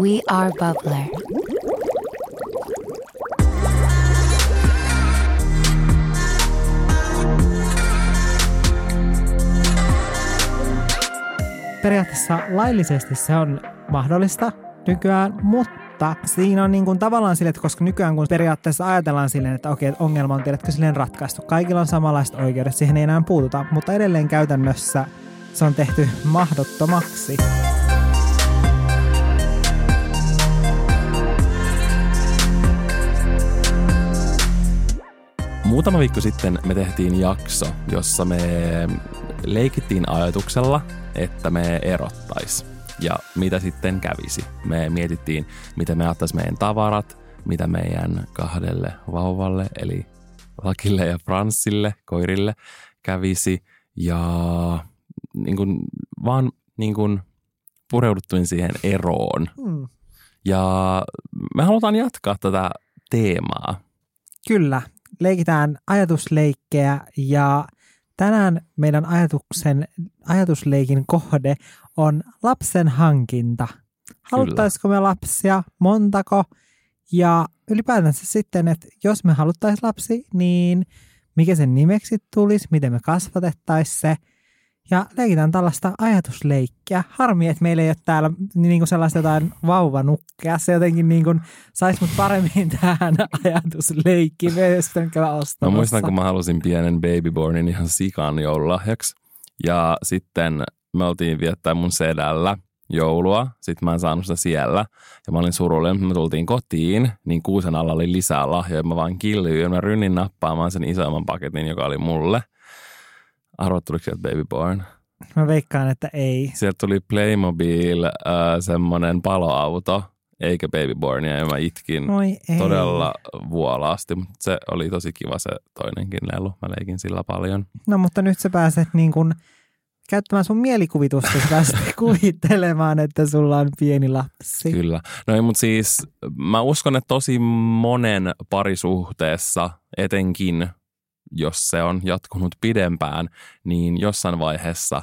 We are Bubbler. periaatteessa laillisesti se on mahdollista nykyään, mutta siinä on niin kuin tavallaan sille, että koska nykyään kun periaatteessa ajatellaan silleen, että okei, ongelma on tiedätkö silleen ratkaistu, kaikilla on samanlaiset oikeudet, siihen ei enää puututa, mutta edelleen käytännössä se on tehty mahdottomaksi. Muutama viikko sitten me tehtiin jakso, jossa me leikittiin ajatuksella, että me erottais ja mitä sitten kävisi. Me mietittiin, miten me ottaisi meidän tavarat, mitä meidän kahdelle vauvalle, eli Lakille ja Franssille, koirille, kävisi. Ja niin kuin, vaan niin kuin pureuduttuin siihen eroon. Hmm. Ja me halutaan jatkaa tätä teemaa. Kyllä, leikitään ajatusleikkejä ja tänään meidän ajatuksen, ajatusleikin kohde on lapsen hankinta. Haluttaisiko me lapsia, montako ja ylipäätänsä sitten, että jos me haluttaisiin lapsi, niin mikä sen nimeksi tulisi, miten me kasvatettaisiin se. Ja leikitään tällaista ajatusleikkiä. Harmi, että meillä ei ole täällä niin kuin sellaista jotain vauvanukkeja. Se jotenkin niin kuin saisi mut paremmin tähän ajatusleikkiin. Me käydä ostamassa. Mä muistan, kun mä halusin pienen babybornin ihan sikan joululahjaksi. Ja sitten me oltiin viettää mun sedällä joulua. Sitten mä en saanut sitä siellä. Ja mä olin surullinen. Me tultiin kotiin, niin kuusen alla oli lisää lahjoja. Mä vaan killyin ja mä rynnin nappaamaan sen isomman paketin, joka oli mulle. Arvoit, tuliko sieltä babyborn? Mä veikkaan, että ei. Sieltä tuli Playmobil äh, semmoinen paloauto, eikä babybornia, ja mä itkin Oi ei. todella vuolaasti, mutta se oli tosi kiva se toinenkin lelu. Mä leikin sillä paljon. No mutta nyt sä pääset niin kuin käyttämään sun mielikuvitusta tästä kuvittelemaan, että sulla on pieni lapsi. Kyllä. No ei, mutta siis mä uskon, että tosi monen parisuhteessa, etenkin jos se on jatkunut pidempään, niin jossain vaiheessa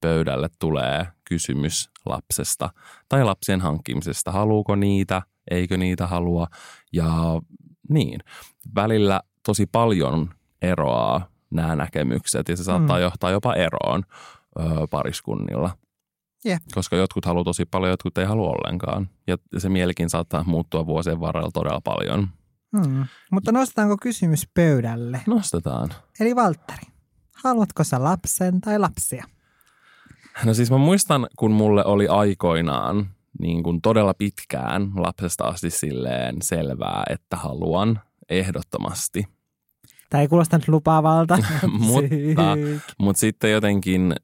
pöydälle tulee kysymys lapsesta tai lapsien hankkimisesta. Haluuko niitä, eikö niitä halua ja niin. Välillä tosi paljon eroaa nämä näkemykset ja se saattaa Mm. johtaa jopa eroon ö, pariskunnilla. Jep. Koska jotkut haluaa tosi paljon, jotkut ei halua ollenkaan. Ja se mielikin saattaa muuttua vuosien varrella todella paljon. Hmm. Mutta nostetaanko kysymys pöydälle? Nostetaan. Eli Valtteri, haluatko sä lapsen tai lapsia? No siis mä muistan, kun mulle oli aikoinaan niin kuin todella pitkään lapsesta asti silleen selvää, että haluan ehdottomasti. Tämä ei kuulosta nyt lupaavalta. Mutta-. Mutta sitten jotenkin,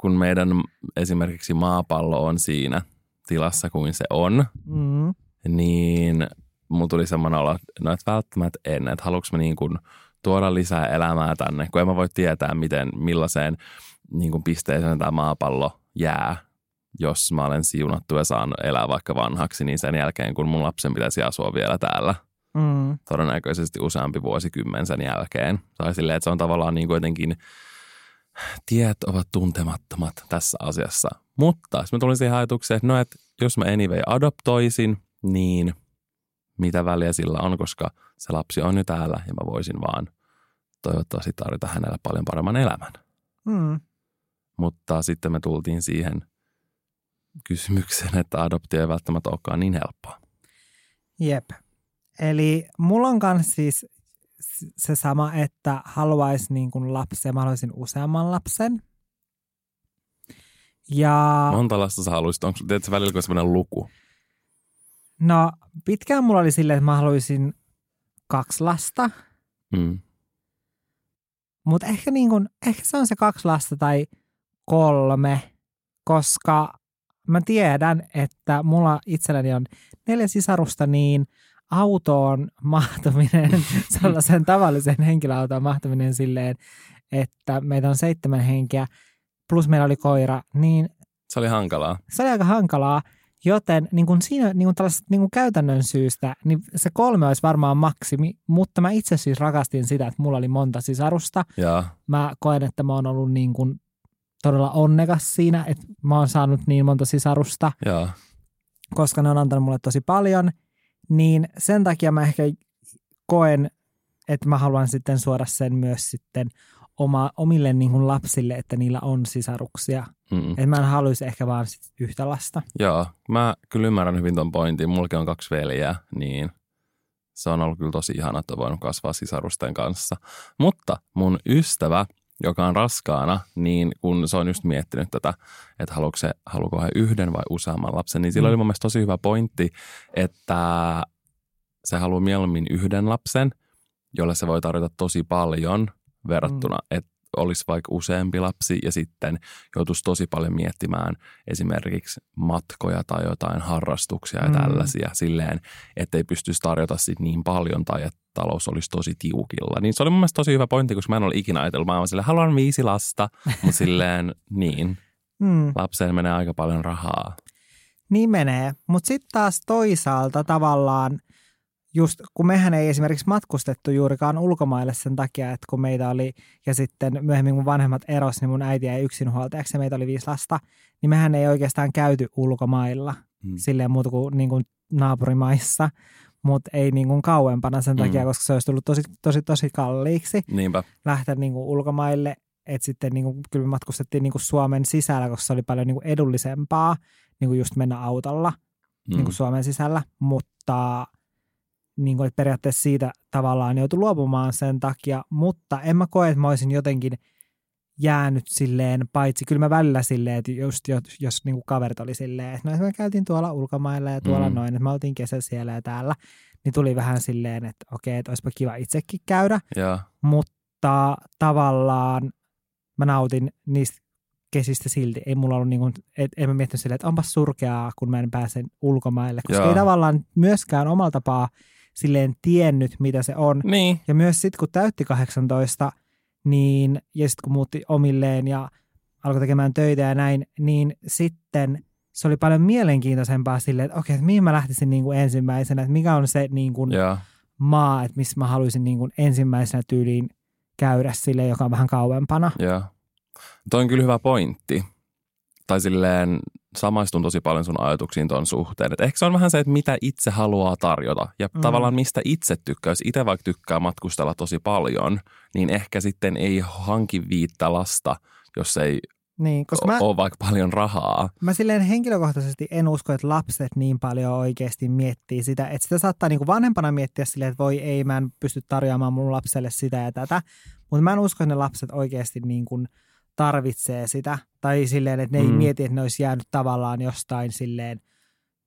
kun meidän esimerkiksi maapallo on siinä tilassa kuin se on, Mm. niin mulla tuli semmoinen olo, että no et välttämättä en, että haluanko mä niin kuin tuoda lisää elämää tänne, kun en mä voi tietää, miten, millaiseen niin kuin pisteeseen tämä maapallo jää, jos mä olen siunattu ja saan elää vaikka vanhaksi, niin sen jälkeen, kun mun lapsen pitäisi asua vielä täällä, Mm. todennäköisesti useampi vuosikymmen sen jälkeen. Tai silleen, että se on tavallaan niin kuin jotenkin, tiet ovat tuntemattomat tässä asiassa. Mutta jos mä tulin siihen ajatukseen, että no, että jos mä anyway adoptoisin, niin mitä väliä sillä on, koska se lapsi on jo täällä ja mä voisin vaan toivottavasti tarjota hänelle paljon paremman elämän. Mm. Mutta sitten me tultiin siihen kysymykseen, että adoptio ei välttämättä olekaan niin helppoa. Jep. Eli mulla on myös siis se sama, että haluaisi niin kuin lapsia, mä haluaisin useamman lapsen. Ja Monta lasta sä haluaisit? Onko teet välillä sellainen luku? No pitkään mulla oli silleen, että mä haluaisin kaksi lasta. Mm. Mutta ehkä, niin kun, ehkä se on se kaksi lasta tai kolme, koska mä tiedän, että mulla itselläni on neljä sisarusta, niin autoon mahtuminen, sellaisen tavallisen henkilöautoon mahtuminen silleen, että meitä on seitsemän henkeä, plus meillä oli koira, niin Se oli hankalaa. se oli aika hankalaa, joten niin kuin siinä niin kuin tällaisesta niin kuin käytännön syystä, niin se kolme olisi varmaan maksimi, mutta mä itse siis rakastin sitä, että mulla oli monta sisarusta. Ja Mä koen, että mä oon ollut niin kuin todella onnekas siinä, että mä oon saanut niin monta sisarusta. ja koska ne on antanut mulle tosi paljon, niin sen takia mä ehkä koen, että mä haluan sitten suoda sen myös sitten oma, omille niin kuin lapsille, että niillä on sisaruksia. Mm. Että mä en haluaisi ehkä vaan sit yhtä lasta. Joo, mä kyllä ymmärrän hyvin ton pointin. Mullakin on kaksi veljeä, niin se on ollut kyllä tosi ihana, että voinut kasvaa sisarusten kanssa. Mutta mun ystävä, joka on raskaana, niin kun se on just miettinyt tätä, että haluuko se, haluuko he yhden vai useamman lapsen, niin sillä Mm. oli mun mielestä tosi hyvä pointti, että se haluaa mieluummin yhden lapsen, jolle se voi tarjota tosi paljon verrattuna, mm. että olisi vaikka useampi lapsi ja sitten joutuisi tosi paljon miettimään esimerkiksi matkoja tai jotain harrastuksia ja Mm. tällaisia silleen, että ei pystyisi tarjota sit niin paljon tai että talous olisi tosi tiukilla. Niin se oli mun mielestä tosi hyvä pointti, koska mä en ole ikinä ajatellut, mä silleen, haluan viisi lasta, mutta silleen niin, Mm. lapseen menee aika paljon rahaa. Niin menee, mutta sitten taas toisaalta tavallaan, just kun mehän ei esimerkiksi matkustettu juurikaan ulkomaille sen takia, että kun meitä oli, ja sitten myöhemmin mun vanhemmat eros, niin mun äiti jäi yksinhuoltajaksi ja meitä oli viisi lasta, niin mehän ei oikeastaan käyty ulkomailla Mm. silleen muuta kuin, niin kuin naapurimaissa, mutta ei niin kuin kauempana sen takia, Mm. koska se olisi tullut tosi, tosi, tosi kalliiksi Niinpä. lähteä niin kuin ulkomaille. että sitten niin kuin, kyllä me matkustettiin niin kuin Suomen sisällä, koska se oli paljon niin kuin edullisempaa niin kuin just mennä autolla Mm. niin kuin Suomen sisällä, mutta niin kuin, että periaatteessa siitä tavallaan joutui luopumaan sen takia, mutta en mä koe, että mä olisin jotenkin jäänyt silleen, paitsi kyllä mä välillä silleen, että just jos, jos niin kuin kaverit oli silleen, että no, me käytiin tuolla ulkomailla ja tuolla Mm. noin, että me oltiin kesä siellä ja täällä, niin tuli vähän silleen, että okei, että olisipa kiva itsekin käydä, Joo. mutta tavallaan mä nautin niistä kesistä silti. Ei mulla ollut niin kuin, et, en mä miettinyt silleen, että onpas surkeaa, kun mä en pääse ulkomaille, koska Joo. ei tavallaan myöskään omalla tapaa silleen tiennyt, mitä se on. Niin. Ja myös sitten, kun täytti 18, niin, ja sitten kun muutti omilleen ja alkoi tekemään töitä ja näin, niin sitten se oli paljon mielenkiintoisempaa silleen, että okei, että mihin mä lähtisin niin kuin ensimmäisenä, että mikä on se niin kuin Joo. maa, että missä mä haluaisin niin kuin ensimmäisenä tyyliin käydä sille, joka on vähän kauempana. Joo. Toi on kyllä hyvä pointti. Tai silleen samaistun tosi paljon sun ajatuksiin tuon suhteen. Et ehkä se on vähän se, että mitä itse haluaa tarjota ja Mm. mm. tavallaan mistä itse tykkää. Jos itse vaikka tykkää matkustella tosi paljon, niin ehkä sitten ei hanki viittä lasta, jos ei Niin, koska mä, ole vaikka paljon rahaa. mä silleen henkilökohtaisesti en usko, että lapset niin paljon oikeasti miettii sitä, että sitä saattaa niin kuin vanhempana miettiä silleen, että voi ei, mä en pysty tarjoamaan mun lapselle sitä ja tätä, mutta mä en usko, että ne lapset oikeasti niin kuin tarvitsee sitä, tai silleen, että ne ei Mm. mieti, että ne olisi jäänyt tavallaan jostain silleen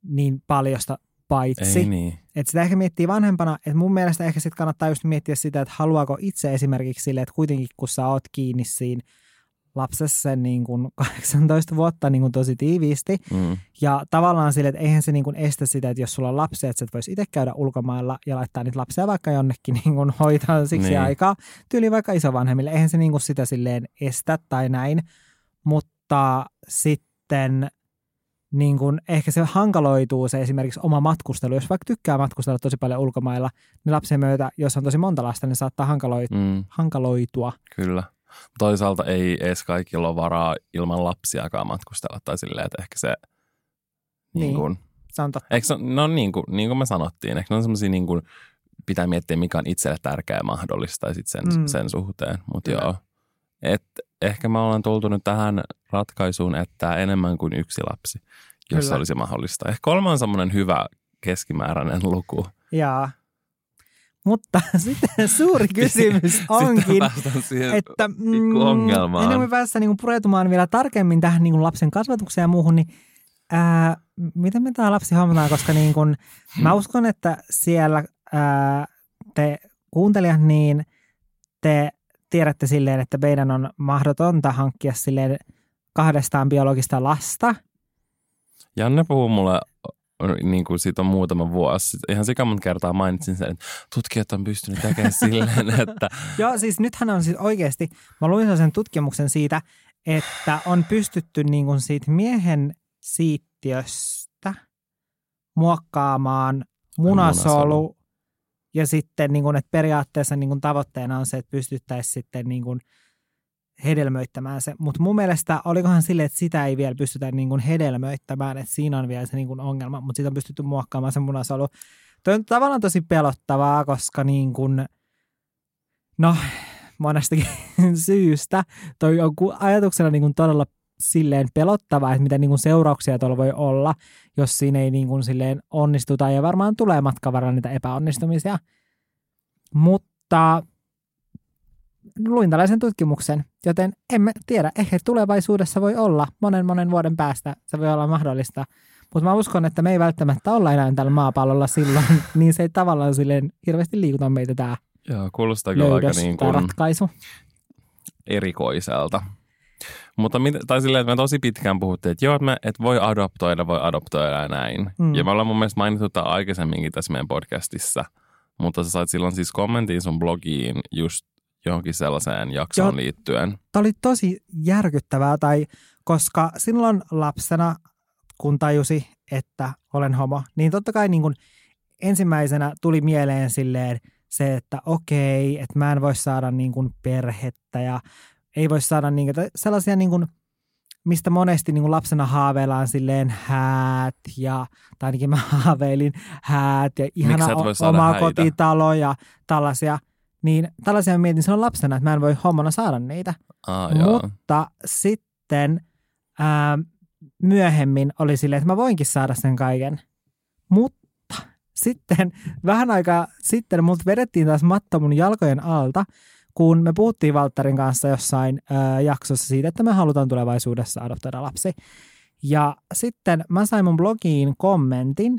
niin paljosta paitsi. Ei niin. Että sitä ehkä miettii vanhempana, että mun mielestä ehkä sitten kannattaa just miettiä sitä, että haluaako itse esimerkiksi sille, että kuitenkin kun sä oot kiinni siinä lapsessa sen niin kuin 18 vuotta niin kuin tosi tiiviisti. Mm. Ja tavallaan sille, että eihän se niin kuin estä sitä, että jos sulla on lapsia, että sä et vois itse käydä ulkomailla ja laittaa niitä lapsia vaikka jonnekin niin kuin hoitaa siksi Niin. aikaa. Tyyli vaikka isovanhemmille. Eihän se niin kuin sitä silleen estä tai näin. Mutta sitten niin kuin ehkä se hankaloituu se esimerkiksi oma matkustelu. Jos vaikka tykkää matkustella tosi paljon ulkomailla, niin lapsen myötä, jos on tosi monta lasta, niin saattaa hankaloitua. Mm. hankaloitua. Kyllä. Toisaalta ei edes kaikilla ole varaa ilman lapsiakaan matkustella. Tai silleen, että ehkä se... Niin Niin. kuin, Se on totta. Eikö no niin kuin, niin kuin me sanottiin, ehkä ne on semmoisia niin kuin, pitää miettiä, mikä on itselle tärkeää ja mahdollista ja sit sen, Mm. sen suhteen. Mutta joo, et ehkä me ollaan tultu nyt tähän ratkaisuun, että enemmän kuin yksi lapsi, jos Kyllä. se olisi mahdollista. Ehkä kolme on semmoinen hyvä keskimääräinen luku. Jaa. Mutta sitten suuri kysymys onkin, että ongelmaan. ennen kuin me päästään niin pureutumaan vielä tarkemmin tähän niin kuin lapsen kasvatukseen ja muuhun, niin ää, miten me tämä lapsi hommataan, koska niin kuin, mä uskon, että siellä ää, te kuuntelijat, niin te tiedätte silleen, että meidän on mahdotonta hankkia silleen kahdestaan biologista lasta. Janne puhuu mulle niin kuin siitä on muutama vuosi. Ihan sikamonta kertaa mainitsin sen, että tutkijat on pystynyt tekemään silleen, että Joo, siis nythän on siis oikeasti, mä luin sen tutkimuksen siitä, että on pystytty niin kuin siitä miehen siittiöstä muokkaamaan munasolu, munasolu. ja sitten niin kuin, että periaatteessa niin kuin tavoitteena on se, että pystyttäisiin sitten niin kuin, hedelmöittämään se. Mutta mun mielestä olikohan sille, että sitä ei vielä pystytä niin kuin hedelmöittämään, että siinä on vielä se niin kuin ongelma, mutta sitä on pystytty muokkaamaan se munasolu. Toi on tavallaan tosi pelottavaa, koska niin kuin, no monestakin syystä toi on ajatuksena niin kuin todella silleen pelottavaa, että mitä niin kuin seurauksia tuolla voi olla, jos siinä ei niin kuin silleen onnistuta. Ja varmaan tulee matkan varrella niitä epäonnistumisia. Mutta luin tällaisen tutkimuksen, joten emme tiedä, ehkä tulevaisuudessa voi olla, monen monen vuoden päästä se voi olla mahdollista. Mutta mä uskon, että me ei välttämättä olla enää tällä maapallolla silloin, niin se ei tavallaan silleen hirveästi liikuta meitä tämä Joo, kuulostaa kyllä aika niin kuin ratkaisu. erikoiselta. Mutta mit, tai silleen, että me tosi pitkään puhuttiin, että joo, että, me, että voi adoptoida, voi adoptoida ja näin. Mm. Ja me ollaan mun mielestä mainittu tämä aikaisemminkin tässä meidän podcastissa. Mutta sä sait silloin siis kommentin sun blogiin just johonkin sellaiseen jaksoon joo, liittyen. Tämä oli tosi järkyttävää, tai koska silloin lapsena, kun tajusi, että olen homo, niin totta kai niin kuin ensimmäisenä tuli mieleen silleen se, että okei, että mä en voi saada niin kuin perhettä ja ei voi saada niin kuin, sellaisia, niin kuin, mistä monesti niin kuin lapsena haaveillaan silleen häät ja, tai ainakin mä haaveilin häät ja ihana oma häitä? kotitalo ja tällaisia. Niin tällaisia mietin silloin lapsena, että mä en voi hommona saada niitä. Ah, Mutta sitten ää, myöhemmin oli silleen, että mä voinkin saada sen kaiken. Mutta sitten vähän aikaa sitten mut vedettiin taas matto mun jalkojen alta – kun me puhuttiin Valtterin kanssa jossain ö, jaksossa siitä, että me halutaan tulevaisuudessa adoptoida lapsi. Ja sitten mä sain mun blogiin kommentin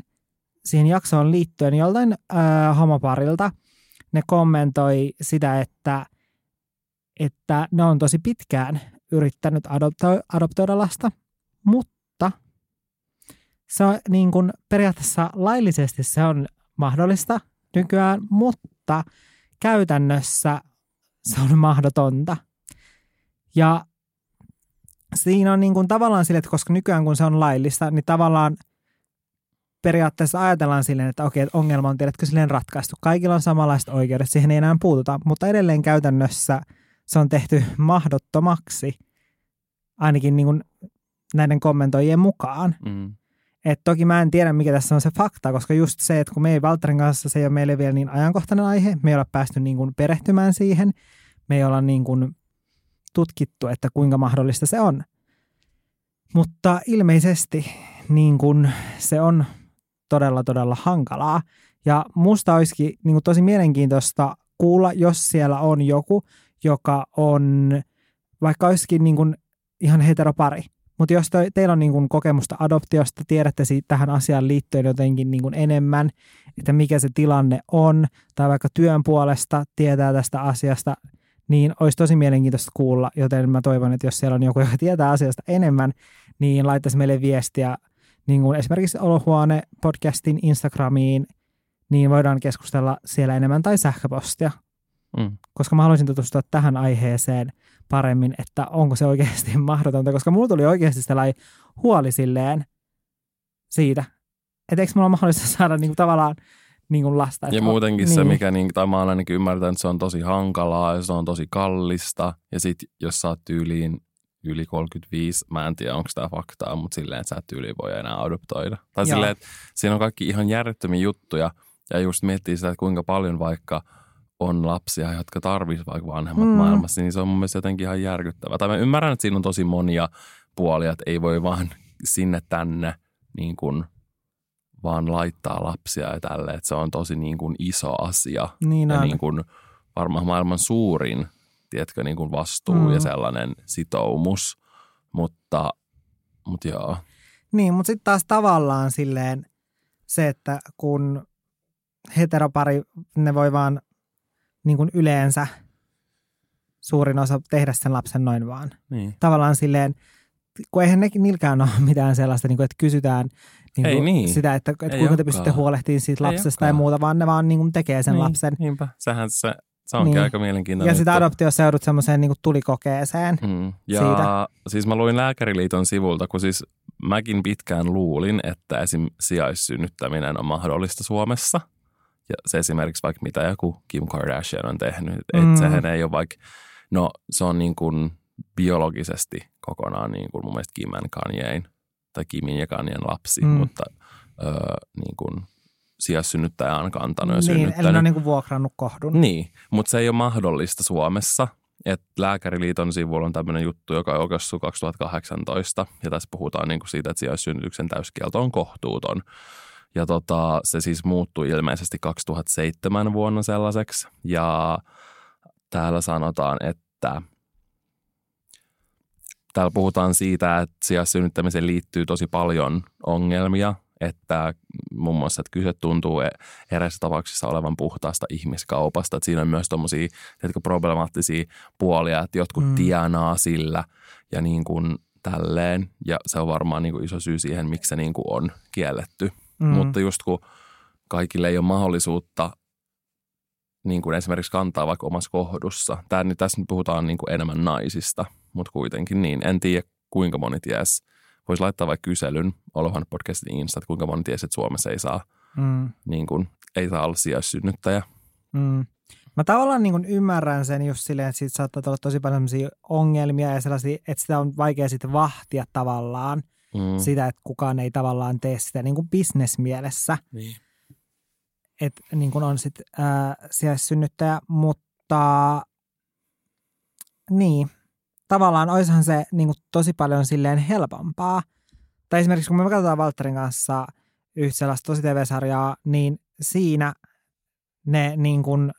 siihen jaksoon liittyen joltain ö, homoparilta. Ne kommentoi sitä, että, että ne on tosi pitkään yrittänyt adopto- adoptoida lasta, mutta se on niin kuin periaatteessa laillisesti se on mahdollista nykyään, mutta käytännössä se on mahdotonta. Ja siinä on niin kuin tavallaan sille, että koska nykyään kun se on laillista, niin tavallaan periaatteessa ajatellaan silleen, että okei, että ongelma on tiedätkö silleen ratkaistu. Kaikilla on samanlaiset oikeudet, siihen ei enää puututa, mutta edelleen käytännössä se on tehty mahdottomaksi, ainakin niin kuin näiden kommentoijien mukaan. Mm. Et toki mä en tiedä, mikä tässä on se fakta, koska just se, että kun me ei Valtterin kanssa, se ei ole meille vielä niin ajankohtainen aihe, me ei olla päästy niin kuin perehtymään siihen, me ei olla niin kuin tutkittu, että kuinka mahdollista se on. Mutta ilmeisesti niin kuin se on todella, todella hankalaa. Ja musta olisikin niin kuin tosi mielenkiintoista kuulla, jos siellä on joku, joka on, vaikka olisikin niin kuin ihan heteropari, mutta jos te, teillä on niin kuin kokemusta adoptiosta, tiedätte tähän asiaan liittyen jotenkin niin kuin enemmän, että mikä se tilanne on, tai vaikka työn puolesta tietää tästä asiasta, niin olisi tosi mielenkiintoista kuulla, joten mä toivon, että jos siellä on joku, joka tietää asiasta enemmän, niin laittaisi meille viestiä niin kuin esimerkiksi Olohuone podcastin Instagramiin, niin voidaan keskustella siellä enemmän tai sähköpostia. Mm. Koska mä haluaisin tutustua tähän aiheeseen paremmin, että onko se oikeasti mahdotonta, koska mulla tuli oikeasti sellainen huoli silleen siitä, että eikö mulla ole mahdollista saada niin kuin tavallaan niin kuin lasta. Ja muutenkin niin. se, mikä, niin, tai mä olen ainakin ymmärtänyt, että se on tosi hankalaa ja se on tosi kallista. Ja sitten jos sä oot tyyliin yli 35, mä en tiedä onko tämä faktaa, mutta silleen, että sä et tyyliin voi enää adoptoida. Tai Joo. silleen, että siinä on kaikki ihan järjettömiä juttuja. Ja just miettii sitä, että kuinka paljon vaikka on lapsia, jotka tarvitsisivat vaikka vanhemmat mm. maailmassa, niin se on mun mielestä jotenkin ihan järkyttävää. Tai mä ymmärrän, että siinä on tosi monia puolia, että ei voi vaan sinne tänne niin kuin – vaan laittaa lapsia ja tälle, että se on tosi niin kuin iso asia. Niin ja niin kuin varmaan maailman suurin, tiedätkö, niin kuin vastuu mm. ja sellainen sitoumus, mutta, mutta joo. Niin, mutta sitten taas tavallaan silleen se, että kun heteropari, ne voi vaan niin kuin yleensä suurin osa tehdä sen lapsen noin vaan. Niin. Tavallaan silleen, kun eihän ne, niilläkään ole mitään sellaista, niin kuin, että kysytään niin ei niin. sitä, että, että kuinka te pystytte huolehtimaan siitä lapsesta ja muuta, vaan ne vaan niin kuin tekee sen niin, lapsen. Niinpä, sehän se, se onkin niin. aika mielenkiintoinen. Ja sitä adoptiossa joudut semmoiseen niin tulikokeeseen mm. Ja siitä. siis mä luin Lääkäriliiton sivulta, kun siis mäkin pitkään luulin, että esim. sijaissynnyttäminen on mahdollista Suomessa. Ja se esimerkiksi vaikka mitä joku Kim Kardashian on tehnyt, että mm. sehän ei ole vaikka, no se on niin kuin biologisesti kokonaan niin kuin mun mielestä Kim and Kanyein tai Kimin ja Kanyen lapsi, mm. mutta öö, niin kuin sijaissynnyttäjä on kantanut ja Niin, eli synnyttänyt. ne on niinku vuokrannut kohdun. Niin, mutta se ei ole mahdollista Suomessa. Et Lääkäriliiton sivuilla on tämmöinen juttu, joka on julkaistu 2018. Ja tässä puhutaan niinku siitä, että sijaissynnytyksen täyskielto on kohtuuton. Ja tota, se siis muuttui ilmeisesti 2007 vuonna sellaiseksi. Ja täällä sanotaan, että täällä puhutaan siitä, että sijaissynnyttämiseen liittyy tosi paljon ongelmia, että muun muassa, että kyse tuntuu e- eräissä tapauksissa olevan puhtaasta ihmiskaupasta. Että siinä on myös tuommoisia problemaattisia puolia, että jotkut Mm. mm. tienaa sillä ja niin kuin tälleen. Ja se on varmaan niin kuin iso syy siihen, miksi se niin kuin on kielletty. Mm. Mm. Mutta just kun kaikille ei ole mahdollisuutta niin kuin esimerkiksi kantaa vaikka omassa kohdussa. Tää, nyt, tässä nyt puhutaan niin kuin enemmän naisista, mutta kuitenkin niin. En tiedä, kuinka moni ties. Voisi laittaa vaikka kyselyn Olohan podcastin Insta, että kuinka moni ties, että Suomessa ei saa, Mm. niin kuin, ei saa olla sijaissynnyttäjä. Mm. Mä tavallaan niin ymmärrän sen just silleen, että siitä saattaa olla tosi paljon sellaisia ongelmia ja sellaisia, että sitä on vaikea sitten vahtia tavallaan Mm. sitä, että kukaan ei tavallaan tee sitä niin kuin bisnesmielessä, Niin. että niin kuin on sitten äh, sijaissynnyttäjä, mutta niin, tavallaan oishan se niin kuin tosi paljon silleen helpompaa. Tai esimerkiksi kun me katsotaan Valtterin kanssa yhtä sellaista tosi TV-sarjaa, niin siinä ne niin kuin,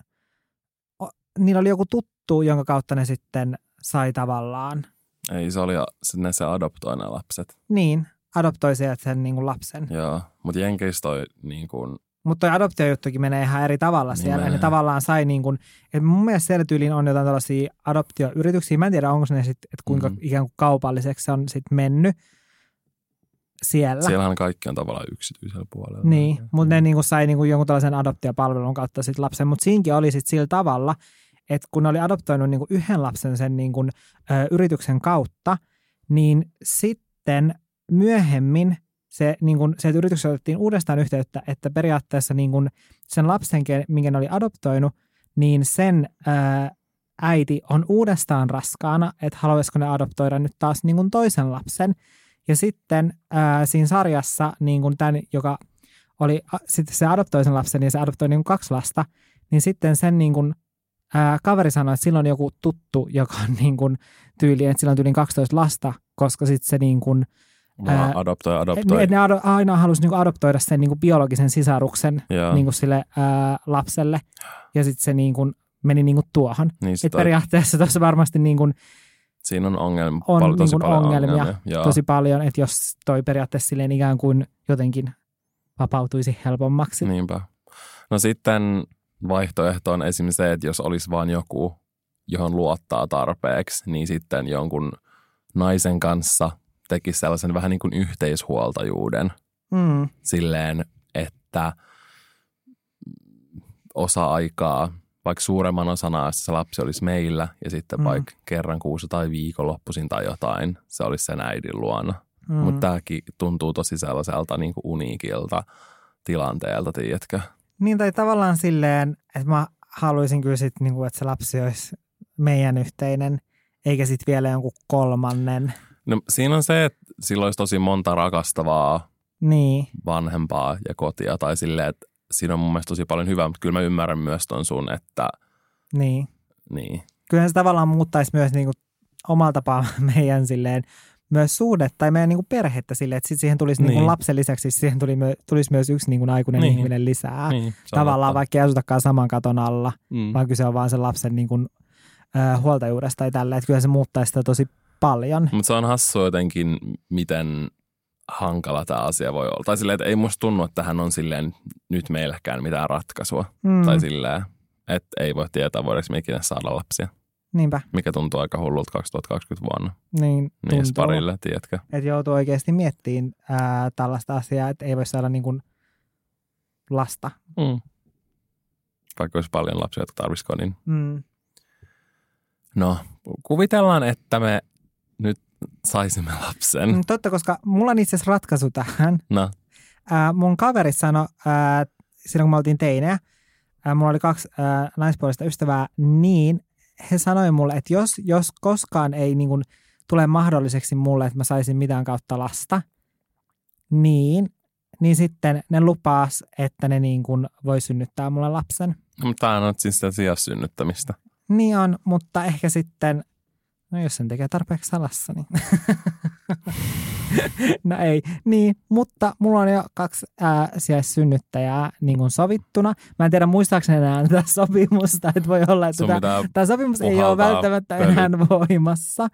niillä oli joku tuttu, jonka kautta ne sitten sai tavallaan, Ei, se oli sitten se adoptoi lapset. niin, adoptoi sieltä sen niin kuin lapsen. Joo, mutta Jenkeissä toi niin kuin, Mutta toi adoptiojuttukin menee ihan eri tavalla Niin siellä. Ja ne menee. tavallaan sai niin kuin, että mun mielestä siellä tyyliin on jotain tällaisia adoptioyrityksiä. Mä en tiedä, onko ne sitten, että kuinka mm. Mm. ikään kuin kaupalliseksi se on sitten mennyt siellä. siellähän kaikki on tavallaan yksityisellä puolella. Niin, mutta ne niinku sai niinku jonkun tällaisen adoptiopalvelun kautta sit lapsen, mutta siinkin oli sitten sillä tavalla, että kun ne oli adoptoinut niinku yhden lapsen sen niinku, ö, yrityksen kautta, niin sitten myöhemmin se, niinku, sieltä yritykseltä otettiin uudestaan yhteyttä, että periaatteessa niinku, sen lapsen, minkä ne oli adoptoinut, niin sen ö, äiti on uudestaan raskaana, että haluaisiko ne adoptoida nyt taas niinku, toisen lapsen. Ja sitten ää, siinä sarjassa, niin kuin tämän, joka oli, a, sitten se adoptoi sen lapsen ja se adoptoi niin kuin kaksi lasta, niin sitten sen niin kuin, ää, kaveri sanoi, että silloin joku tuttu, joka on niin kuin tyyliin, että sillä on tyyliin 12 lasta, koska sitten se niin kuin, Vaan adoptoi, adoptoi. et ne ado, aina halusi niin kuin adoptoida sen niin kuin biologisen sisaruksen Joo. niin kuin sille ää, lapselle ja sitten se niin kuin meni niin kuin tuohon. niin Et periaatteessa tuossa varmasti niin kuin siinä on, ongelma, on paljon, tosi niin kuin paljon ongelmia, ongelmia. Tosi paljon, että jos toi periaatteessa silleen ikään kuin jotenkin vapautuisi helpommaksi. Niinpä. No sitten vaihtoehto on esimerkiksi se, että jos olisi vain joku, johon luottaa tarpeeksi, niin sitten jonkun naisen kanssa tekisi sellaisen vähän niin kuin yhteishuoltajuuden Mm, silleen, että osa aikaa, vaikka suuremman osan ajasta se lapsi olisi meillä ja sitten Mm. vaikka kerran kuussa tai viikonloppuisin tai jotain, se olisi sen äidin luona. mm. Mm. Mutta tämäkin tuntuu tosi sellaiselta niin kuin uniikilta tilanteelta, tiedätkö? Niin tai tavallaan silleen, että mä haluaisin kyllä sit, niin kuin, että se lapsi olisi meidän yhteinen, eikä sitten vielä jonkun kolmannen. No, siinä on se, että sillä olisi tosi monta rakastavaa Niin, vanhempaa ja kotia tai silleen, että siinä on mun mielestä tosi paljon hyvää, mutta kyllä mä ymmärrän myös ton sun, että niin. niin, Kyllähän se tavallaan muuttaisi myös niin kuin, omalla tapaa meidän silleen, myös suhdetta tai meidän niin kuin perhettä silleen, että sit siihen tulisi niin. Niin kuin lapsen lisäksi, siihen tuli, tulisi myös yksi niin kuin aikuinen Niin. ihminen lisää. niin Tavallaan totta. vaikka ei asutakaan saman katon alla, Mm. vaan kyse on vaan sen lapsen niin kuin, äh, huoltajuudesta tai tällä, että kyllä se muuttaisi sitä tosi paljon. Mutta se on hassu jotenkin, miten hankala tämä asia voi olla. Tai silleen, että ei musta tunnu, että tähän on silleen nyt meilläkään mitään ratkaisua. Mm, Tai silleen, että ei voi tietää, voidaanko me ikinä saada lapsia. niinpä, Mikä tuntuu aika hullulta 2020 vuonna. niin tuntuu. parille, tiedätkö? Että joutuu oikeasti miettimään ää, tällaista asiaa, että ei voi saada niin kuin lasta. Mm. Vaikka olisi paljon lapsia, jotka tarvitsisi kodin. Mm. No, kuvitellaan, että me nyt saisimme lapsen. Mm, Totta, koska mulla on itse asiassa ratkaisu tähän. No, Ää, mun kaveri sanoi, ää, silloin kun me oltiin teinejä, ää, mulla oli kaksi ää, naispuolista ystävää niin, he sanoivat mulle, että jos, jos koskaan ei niin kuin tule mahdolliseksi mulle, että mä saisin mitään kautta lasta, niin, niin sitten ne lupaas, että ne niin kuin voi synnyttää mulle lapsen. No, mutta tämä on siis sitä sijasynnyttämistä. Niin on, mutta ehkä sitten, no jos sen tekee tarpeeksi salassa, niin no ei, niin, mutta mulla on jo kaksi ää, sijaissynnyttäjää niin kuin sovittuna. Mä en tiedä muistaakseni enää tätä sopimusta, että voi olla, että tämä, tämä sopimus ei ole välttämättä peli. enää voimassa,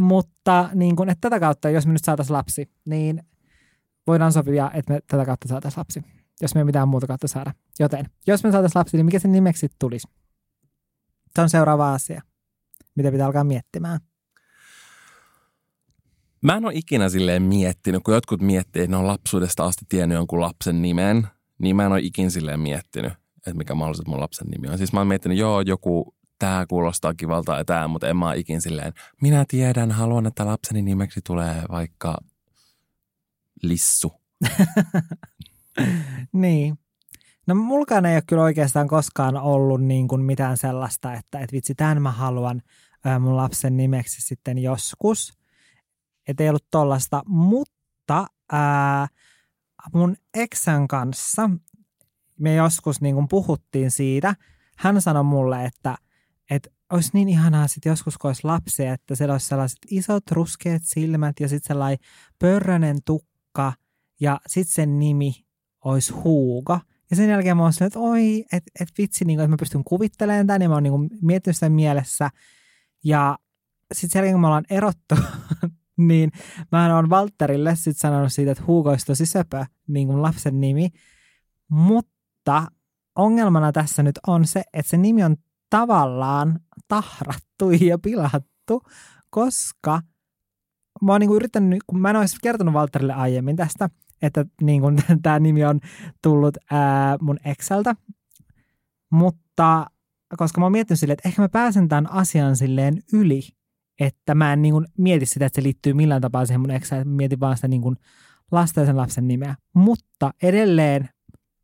mutta niin kuin, että tätä kautta, jos me nyt saataisiin lapsi, niin voidaan sopia, että me tätä kautta saataisiin lapsi, jos me ei mitään muuta kautta saada. Joten, jos me saataisiin lapsi, niin mikä sen nimeksi tulisi? Se on seuraava asia, mitä pitää alkaa miettimään. Mä en ole ikinä silleen miettinyt, kun jotkut miettii, että ne on lapsuudesta asti tiennyt jonkun lapsen nimen, niin mä en ole ikinä silleen miettinyt, että mikä mahdollisesti mun lapsen nimi on. Siis mä oon miettinyt, joo, joku tämä kuulostaa kivalta ja tämä, mutta en mä ole ikin silleen, minä tiedän, haluan, että lapseni nimeksi tulee vaikka Lissu. niin. No mulkaan ei ole kyllä oikeastaan koskaan ollut niin kuin mitään sellaista, että, että vitsi, tämän mä haluan mun lapsen nimeksi sitten joskus – että ei ollut tollasta, mutta ää, mun eksän kanssa me joskus niin kuin puhuttiin siitä. Hän sanoi mulle, että, että olisi niin ihanaa sitten joskus, kun olisi lapsia, että siellä olisi sellaiset isot ruskeat silmät ja sitten sellainen pörrönen tukka ja sitten sen nimi olisi Huuga. Ja sen jälkeen mä oon että oi, että et vitsi, niin kuin, että mä pystyn kuvittelemaan tämän ja mä oon niin miettinyt sitä mielessä. Ja sitten sen jälkeen, kun me ollaan erottu niin mä oon Valterille sitten sanonut siitä, että Hugo olisi tosi söpö, niin kuin lapsen nimi. Mutta ongelmana tässä nyt on se, että se nimi on tavallaan tahrattu ja pilattu, koska mä oon niin kuin yrittänyt, kun mä en olisi kertonut Valterille aiemmin tästä, että niin tämä nimi on tullut ää, mun Exceltä, mutta koska mä oon miettinyt silleen, että ehkä mä pääsen tämän asian silleen yli, että mä en niin kuin mieti sitä, että se liittyy millään tapaa siihen mun eksään, mietin vaan sitä niin kuin lasten lapsen nimeä. Mutta edelleen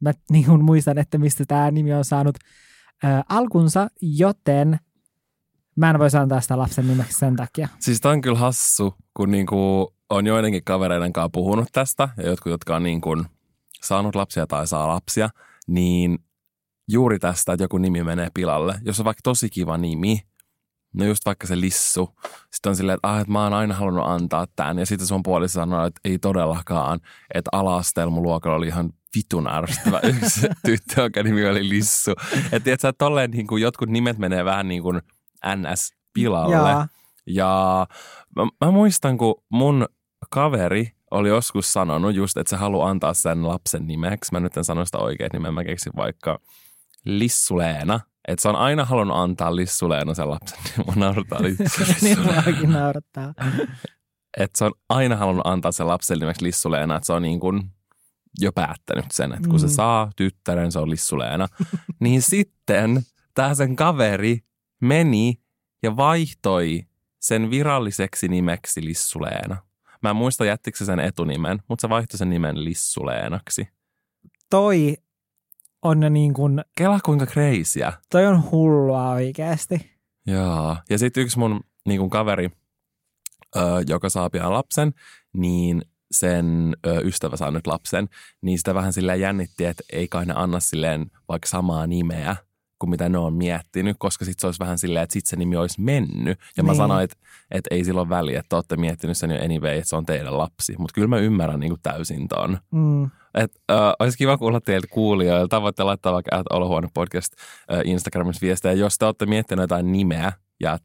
mä niin kuin muistan, että mistä tämä nimi on saanut ää, alkunsa, joten mä en voi antaa sitä lapsen nimeksi sen takia. Siis tämä on kyllä hassu, kun niin kuin on joidenkin kavereiden kanssa puhunut tästä, ja jotkut, jotka on niin kuin saanut lapsia tai saa lapsia, niin juuri tästä, että joku nimi menee pilalle. Jos on vaikka tosi kiva nimi, No just vaikka se lissu. Sitten on silleen, että, ah, että mä oon aina halunnut antaa tämän. Ja sitten sun puolissa sanoo, että ei todellakaan. Että ala mun luokalla oli ihan vitun ärsyttävä yksi tyttö, jonka nimi oli Lissu. Että tiedätkö, että tolleen niin kuin jotkut nimet menee vähän niin kuin NS-pilalle. Ja, ja mä, mä muistan, kun mun kaveri oli joskus sanonut just, että se haluaa antaa sen lapsen nimeksi. Mä nyt en sano sitä oikein nimeä, mä keksin vaikka Lissuleena – että se on aina halunnut antaa Lissu Leena sen lapsen, niin mua naurattaa Niin muakin naurattaa. Että se on aina halunnut antaa sen lapsen nimeksi Lissu Leena, että se on niin kuin jo päättänyt sen, että kun mm. se saa tyttären, se on Lissu Leena. niin sitten tämä sen kaveri meni ja vaihtoi sen viralliseksi nimeksi Lissu Leena. Mä en muista jättikö se sen etunimen, mutta se vaihtoi sen nimen Lissu Leenaksi. Toi on ne niin kuin... Kela kuinka kreisiä. Toi on hullua oikeasti. Joo. Ja sitten yksi mun niin kuin kaveri, ö, joka saa pian lapsen, niin sen ö, ystävä saa nyt lapsen, niin sitä vähän sillä jännitti, että ei kai ne anna silleen vaikka samaa nimeä kuin mitä ne on miettinyt, koska sitten se olisi vähän silleen, että sitten se nimi olisi mennyt. Ja niin. mä sanoin, että, että ei silloin väliä, että olette miettinyt sen jo anyway, että se on teidän lapsi. Mutta kyllä mä ymmärrän niin kuin täysin ton. Mm. Et, äh, olisi kiva kuulla teiltä kuulijoilta. Voitte laittaa vaikka at Olohuone podcast äh, Instagramissa viestejä, jos te olette miettineet jotain nimeä ja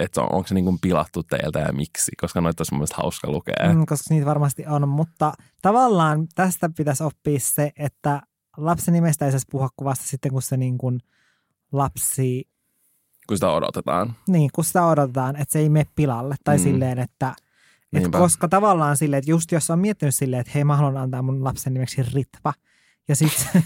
että on, onko se niin kuin pilattu teiltä ja miksi, koska noita olisi mun hauska lukea. Mm, koska niitä varmasti on, mutta tavallaan tästä pitäisi oppia se, että lapsen nimestä ei saisi puhua kuvasta sitten, kun se niin kuin lapsi... Kun sitä odotetaan. Niin, kun sitä odotetaan, että se ei mene pilalle. Tai mm. silleen, että et koska tavallaan silleen, että just jos on miettinyt silleen, että hei mä haluan antaa mun lapsen nimeksi Ritva, ja sitten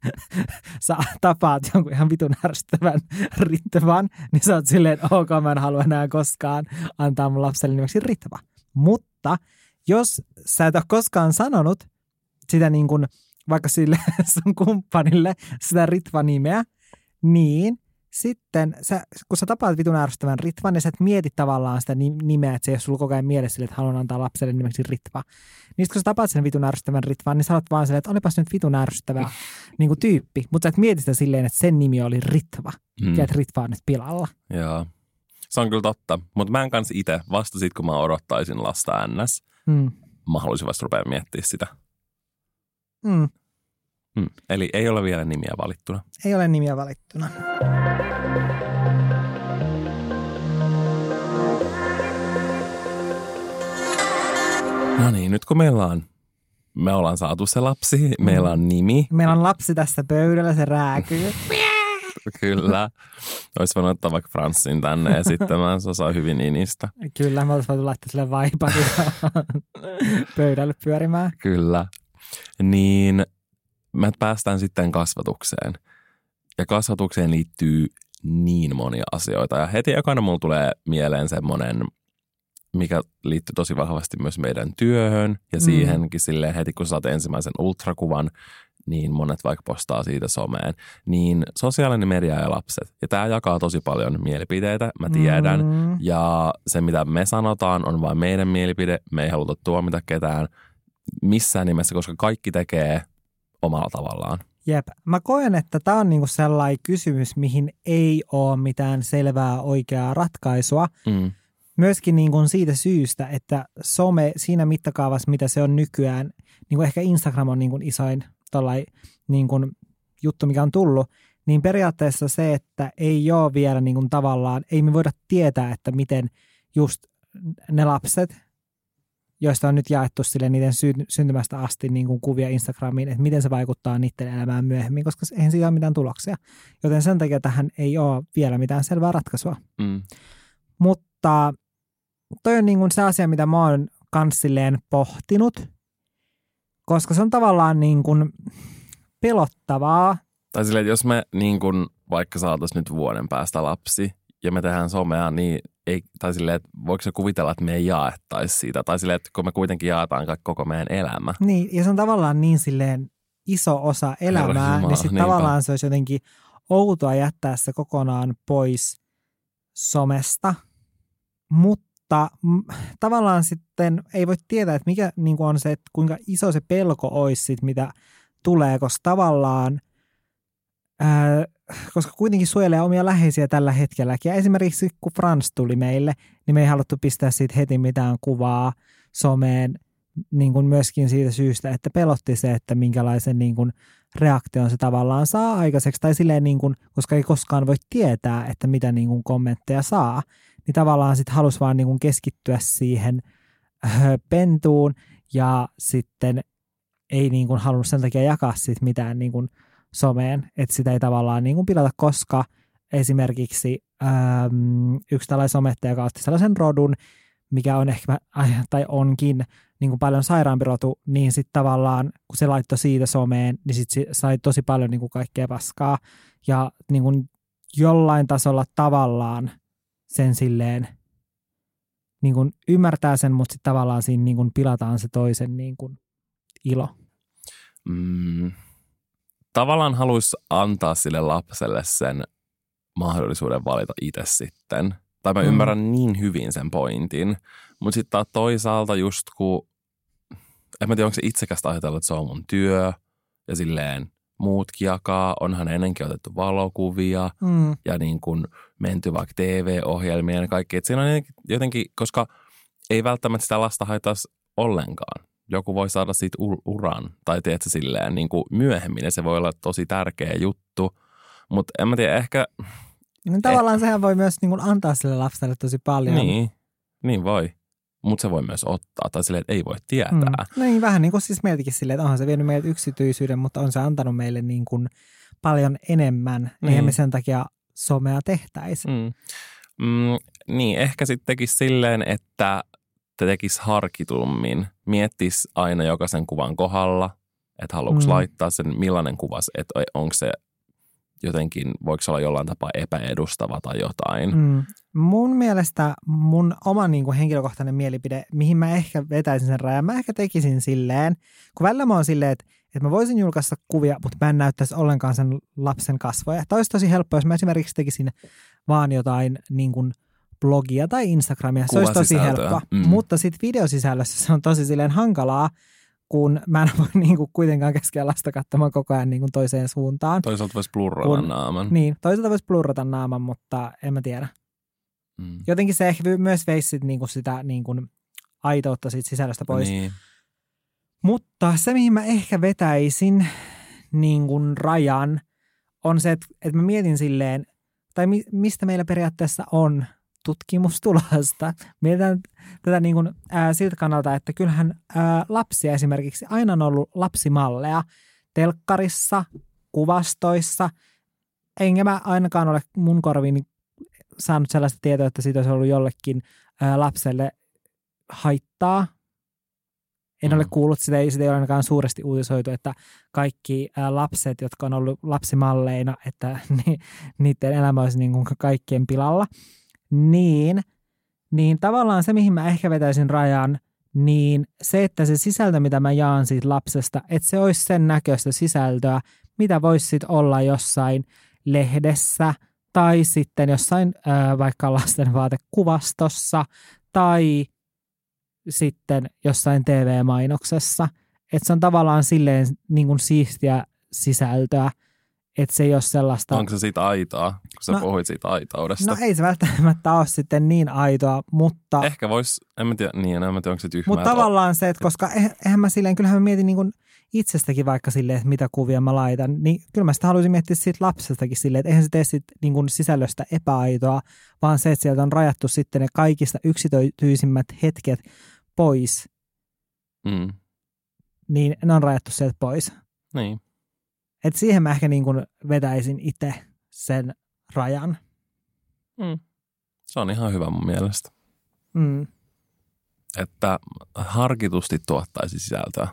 sä tapaat jonkun ihan vitun ärsyttävän Ritvan, niin sä oot silleen, että ok, mä en halua enää koskaan antaa mun lapselle nimeksi Ritva. Mutta jos sä et ole koskaan sanonut sitä niin kuin vaikka sille sun kumppanille sitä Ritva-nimeä, niin sitten sä, kun sä tapaat vitun ärsyttävän Ritvan, niin sä et mieti tavallaan sitä nimeä, että se ei ole sulla koko ajan mielessä sille, että haluan antaa lapselle nimeksi Ritva. Niin kun sä tapaat sen vitun ärsyttävän Ritvan, niin sä olet vaan silleen, että olipas nyt vitun ärsyttävä niin kuin tyyppi. Mutta sä et mieti sitä silleen, että sen nimi oli Ritva. Mm. Ja että Ritva on nyt pilalla. Joo. Se on kyllä totta. Mutta mä en kanssa itse, vasta sit kun mä odottaisin lasta ns, mm. mä haluaisin vasta rupea miettimään sitä. Mm. Mm. Eli ei ole vielä nimiä valittuna. Ei ole nimiä valittuna. No niin, nyt kun meillä on, me ollaan saatu se lapsi, mm. meillä on nimi. Meillä on lapsi tässä pöydällä, se rääkyy. Kyllä. Olisi voinut ottaa vaikka Franssin tänne ja sitten mä osaa hyvin Inistä. Kyllä, mä olisin voinut laittaa sille vaiparin pöydälle pyörimään. Kyllä. Niin me päästään sitten kasvatukseen. Ja kasvatukseen liittyy niin monia asioita. Ja heti ekana mulla tulee mieleen semmoinen, mikä liittyy tosi vahvasti myös meidän työhön ja mm. siihenkin silleen heti, kun saat ensimmäisen ultrakuvan, niin monet vaikka postaa siitä someen, niin sosiaalinen media ja lapset. Ja tämä jakaa tosi paljon mielipiteitä, mä tiedän. Mm. Ja se, mitä me sanotaan, on vain meidän mielipide. Me ei haluta tuomita ketään missään nimessä, koska kaikki tekee omalla tavallaan. Jep. Mä koen, että tämä on niinku sellainen kysymys, mihin ei ole mitään selvää oikeaa ratkaisua. Mm. Myöskin niinku siitä syystä, että some siinä mittakaavassa, mitä se on nykyään, niinku ehkä Instagram on niinku isoin niinku juttu, mikä on tullut, niin periaatteessa se, että ei ole vielä niinku tavallaan, ei me voida tietää, että miten just ne lapset, joista on nyt jaettu sille niiden sy- syntymästä asti niin kuin kuvia Instagramiin, että miten se vaikuttaa niiden elämään myöhemmin, koska eihän siitä ole mitään tuloksia. Joten sen takia tähän ei ole vielä mitään selvää ratkaisua. Mm. Mutta toi on niin kuin se asia, mitä mä oon kanssilleen pohtinut, koska se on tavallaan niin kuin pelottavaa. Tai silleen, että jos me niin kuin vaikka saataisiin nyt vuoden päästä lapsi ja me tehdään somea, niin ei, tai silleen, että voiko se kuvitella, että me ei jaettaisi siitä, tai silleen, että kun me kuitenkin jaetaan koko meidän elämä. Niin, ja se on tavallaan niin silleen iso osa elämää, Jumala, niin sitten tavallaan se olisi jotenkin outoa jättää se kokonaan pois somesta, mutta tavallaan sitten ei voi tietää, että mikä niin on se, että kuinka iso se pelko olisi sit, mitä tulee, koska tavallaan koska kuitenkin suojelee omia läheisiä tällä hetkelläkin. Ja esimerkiksi kun Frans tuli meille, niin me ei haluttu pistää siitä heti mitään kuvaa someen niin kuin myöskin siitä syystä, että pelotti se, että minkälaisen niin kuin reaktion se tavallaan saa aikaiseksi. Tai silleen, niin kuin, koska ei koskaan voi tietää, että mitä niin kuin kommentteja saa. Niin tavallaan sitten halusi vaan niin kuin keskittyä siihen öö, pentuun ja sitten ei niin kuin halunnut sen takia jakaa sit mitään niin kuin someen, että sitä ei tavallaan niin kuin pilata, koska esimerkiksi äm, yksi tällainen somettaja, joka otti sellaisen rodun, mikä on ehkä, tai onkin niin kuin paljon sairaampi rotu, niin sitten tavallaan, kun se laittoi siitä someen, niin sitten sai tosi paljon niin kuin kaikkea paskaa. Ja niin kuin jollain tasolla tavallaan sen silleen niin kuin ymmärtää sen, mutta sitten tavallaan siinä niin kuin pilataan se toisen niin kuin ilo. Mm, tavallaan haluaisi antaa sille lapselle sen mahdollisuuden valita itse sitten. Tai mä mm. ymmärrän niin hyvin sen pointin. Mutta sitten taas toisaalta just kun, en mä tiedä onko se itsekästä ajatella, että se on mun työ ja silleen muutkin jakaa. Onhan ennenkin otettu valokuvia mm. ja niin kuin menty vaikka TV-ohjelmien ja kaikki. Et siinä on jotenkin, koska ei välttämättä sitä lasta haitaisi ollenkaan joku voi saada siitä uran tai tiedätkö silleen niin kuin myöhemmin ja se voi olla tosi tärkeä juttu. Mutta en mä tiedä, ehkä... No, tavallaan eh... sehän voi myös niin kuin antaa sille lapselle tosi paljon. Niin, niin voi. Mutta se voi myös ottaa, tai silleen, että ei voi tietää. Mm. No niin, vähän niin kuin siis meiltäkin silleen, että onhan se vienyt meiltä yksityisyyden, mutta on se antanut meille niin kuin paljon enemmän. Mm. Eihän me sen takia somea tehtäisi. Mm. Mm, niin, ehkä sitten tekisi silleen, että tekisi harkitummin, miettisi aina jokaisen kuvan kohdalla, että haluatko mm. laittaa sen, millainen kuvas, että onko se jotenkin, voiko se olla jollain tapaa epäedustava tai jotain. Mm. Mun mielestä mun oma niin kuin henkilökohtainen mielipide, mihin mä ehkä vetäisin sen rajan, mä ehkä tekisin silleen, kun välillä mä oon silleen, että, että mä voisin julkaista kuvia, mutta mä en näyttäisi ollenkaan sen lapsen kasvoja. Tämä olisi tosi helppoa, jos mä esimerkiksi tekisin vaan jotain niin kuin blogia tai Instagramia. Se olisi tosi helppoa. Mm. Mutta sitten videosisällössä se on tosi silleen hankalaa, kun mä en voi niin kuin kuitenkaan käskeä lasta katsomaan koko ajan niin kuin toiseen suuntaan. Toisaalta voisi blurrata kun, naaman. Niin, toisaalta voisi blurrata naaman, mutta en mä tiedä. Mm. Jotenkin se ehkä myös veisi niin kuin sitä niin kuin aitoutta siitä sisällöstä pois. Niin. Mutta se, mihin mä ehkä vetäisin niin kuin rajan, on se, että, että mä mietin silleen, tai mi, mistä meillä periaatteessa on tutkimustulosta. Mietitään tätä niin kuin, ää, siltä kannalta, että kyllähän ää, lapsia esimerkiksi aina on ollut lapsimalleja telkkarissa, kuvastoissa. Enkä mä ainakaan ole mun korviin saanut sellaista tietoa, että siitä olisi ollut jollekin ää, lapselle haittaa. En mm. ole kuullut sitä, ei, sitä ei ole ainakaan suuresti uutisoitu, että kaikki ää, lapset, jotka on ollut lapsimalleina, että ni, niiden elämä olisi niin kuin kaikkien pilalla – niin, niin tavallaan se, mihin mä ehkä vetäisin rajan, niin se, että se sisältö, mitä mä jaan siitä lapsesta, että se olisi sen näköistä sisältöä, mitä voisi sitten olla jossain lehdessä tai sitten jossain ää, vaikka lastenvaatekuvastossa tai sitten jossain TV-mainoksessa. Että se on tavallaan silleen niin kuin siistiä sisältöä, että se ei ole sellaista... Onko se siitä aitoa, kun sä no, puhuit siitä aitoudesta? No ei se välttämättä ole sitten niin aitoa, mutta... Ehkä vois, en mä tiedä, niin, en mä tiedä, onko se tyhmää. Mutta tavallaan se, että koska eh, eihän mä silleen, kyllähän mä mietin niin kuin itsestäkin vaikka silleen, että mitä kuvia mä laitan, niin kyllä mä sitä haluaisin miettiä siitä lapsestakin silleen, että eihän se tee sit niin kuin sisällöstä epäaitoa, vaan se, että sieltä on rajattu sitten ne kaikista yksityisimmät hetket pois. Mm. Niin ne on rajattu sieltä pois. Niin. Et siihen mä ehkä niin kuin vetäisin itse sen rajan. Mm. Se on ihan hyvä mun mielestä. Mm. Että harkitusti tuottaisi sisältöä.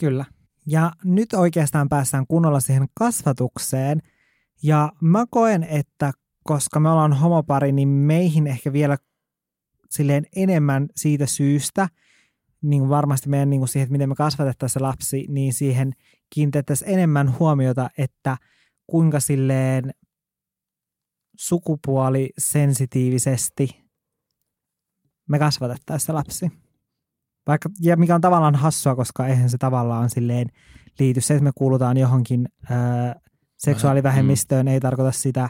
Kyllä. Ja nyt oikeastaan päästään kunnolla siihen kasvatukseen. Ja mä koen, että koska me ollaan homopari, niin meihin ehkä vielä silleen enemmän siitä syystä, niin kuin varmasti meidän niin kuin siihen, että miten me kasvatettaisiin se lapsi, niin siihen kiinnitettäisiin enemmän huomiota, että kuinka silleen sukupuolisensitiivisesti me kasvatettaisiin se lapsi. Vaikka, ja mikä on tavallaan hassua, koska eihän se tavallaan silleen liity. Se, että me kuulutaan johonkin ää, seksuaalivähemmistöön, ei tarkoita sitä,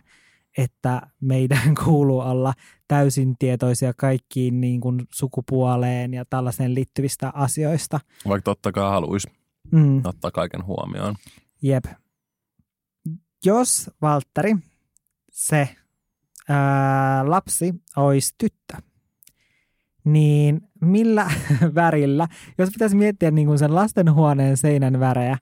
että meidän kuuluu olla täysin tietoisia kaikkiin niin kuin sukupuoleen ja tällaiseen liittyvistä asioista. Vaikka totta kai haluaisi mm. ottaa kaiken huomioon. Jep. Jos Valtteri, se ää, lapsi, olisi tyttö, niin millä värillä, jos pitäisi miettiä niin kuin sen lastenhuoneen seinän värejä,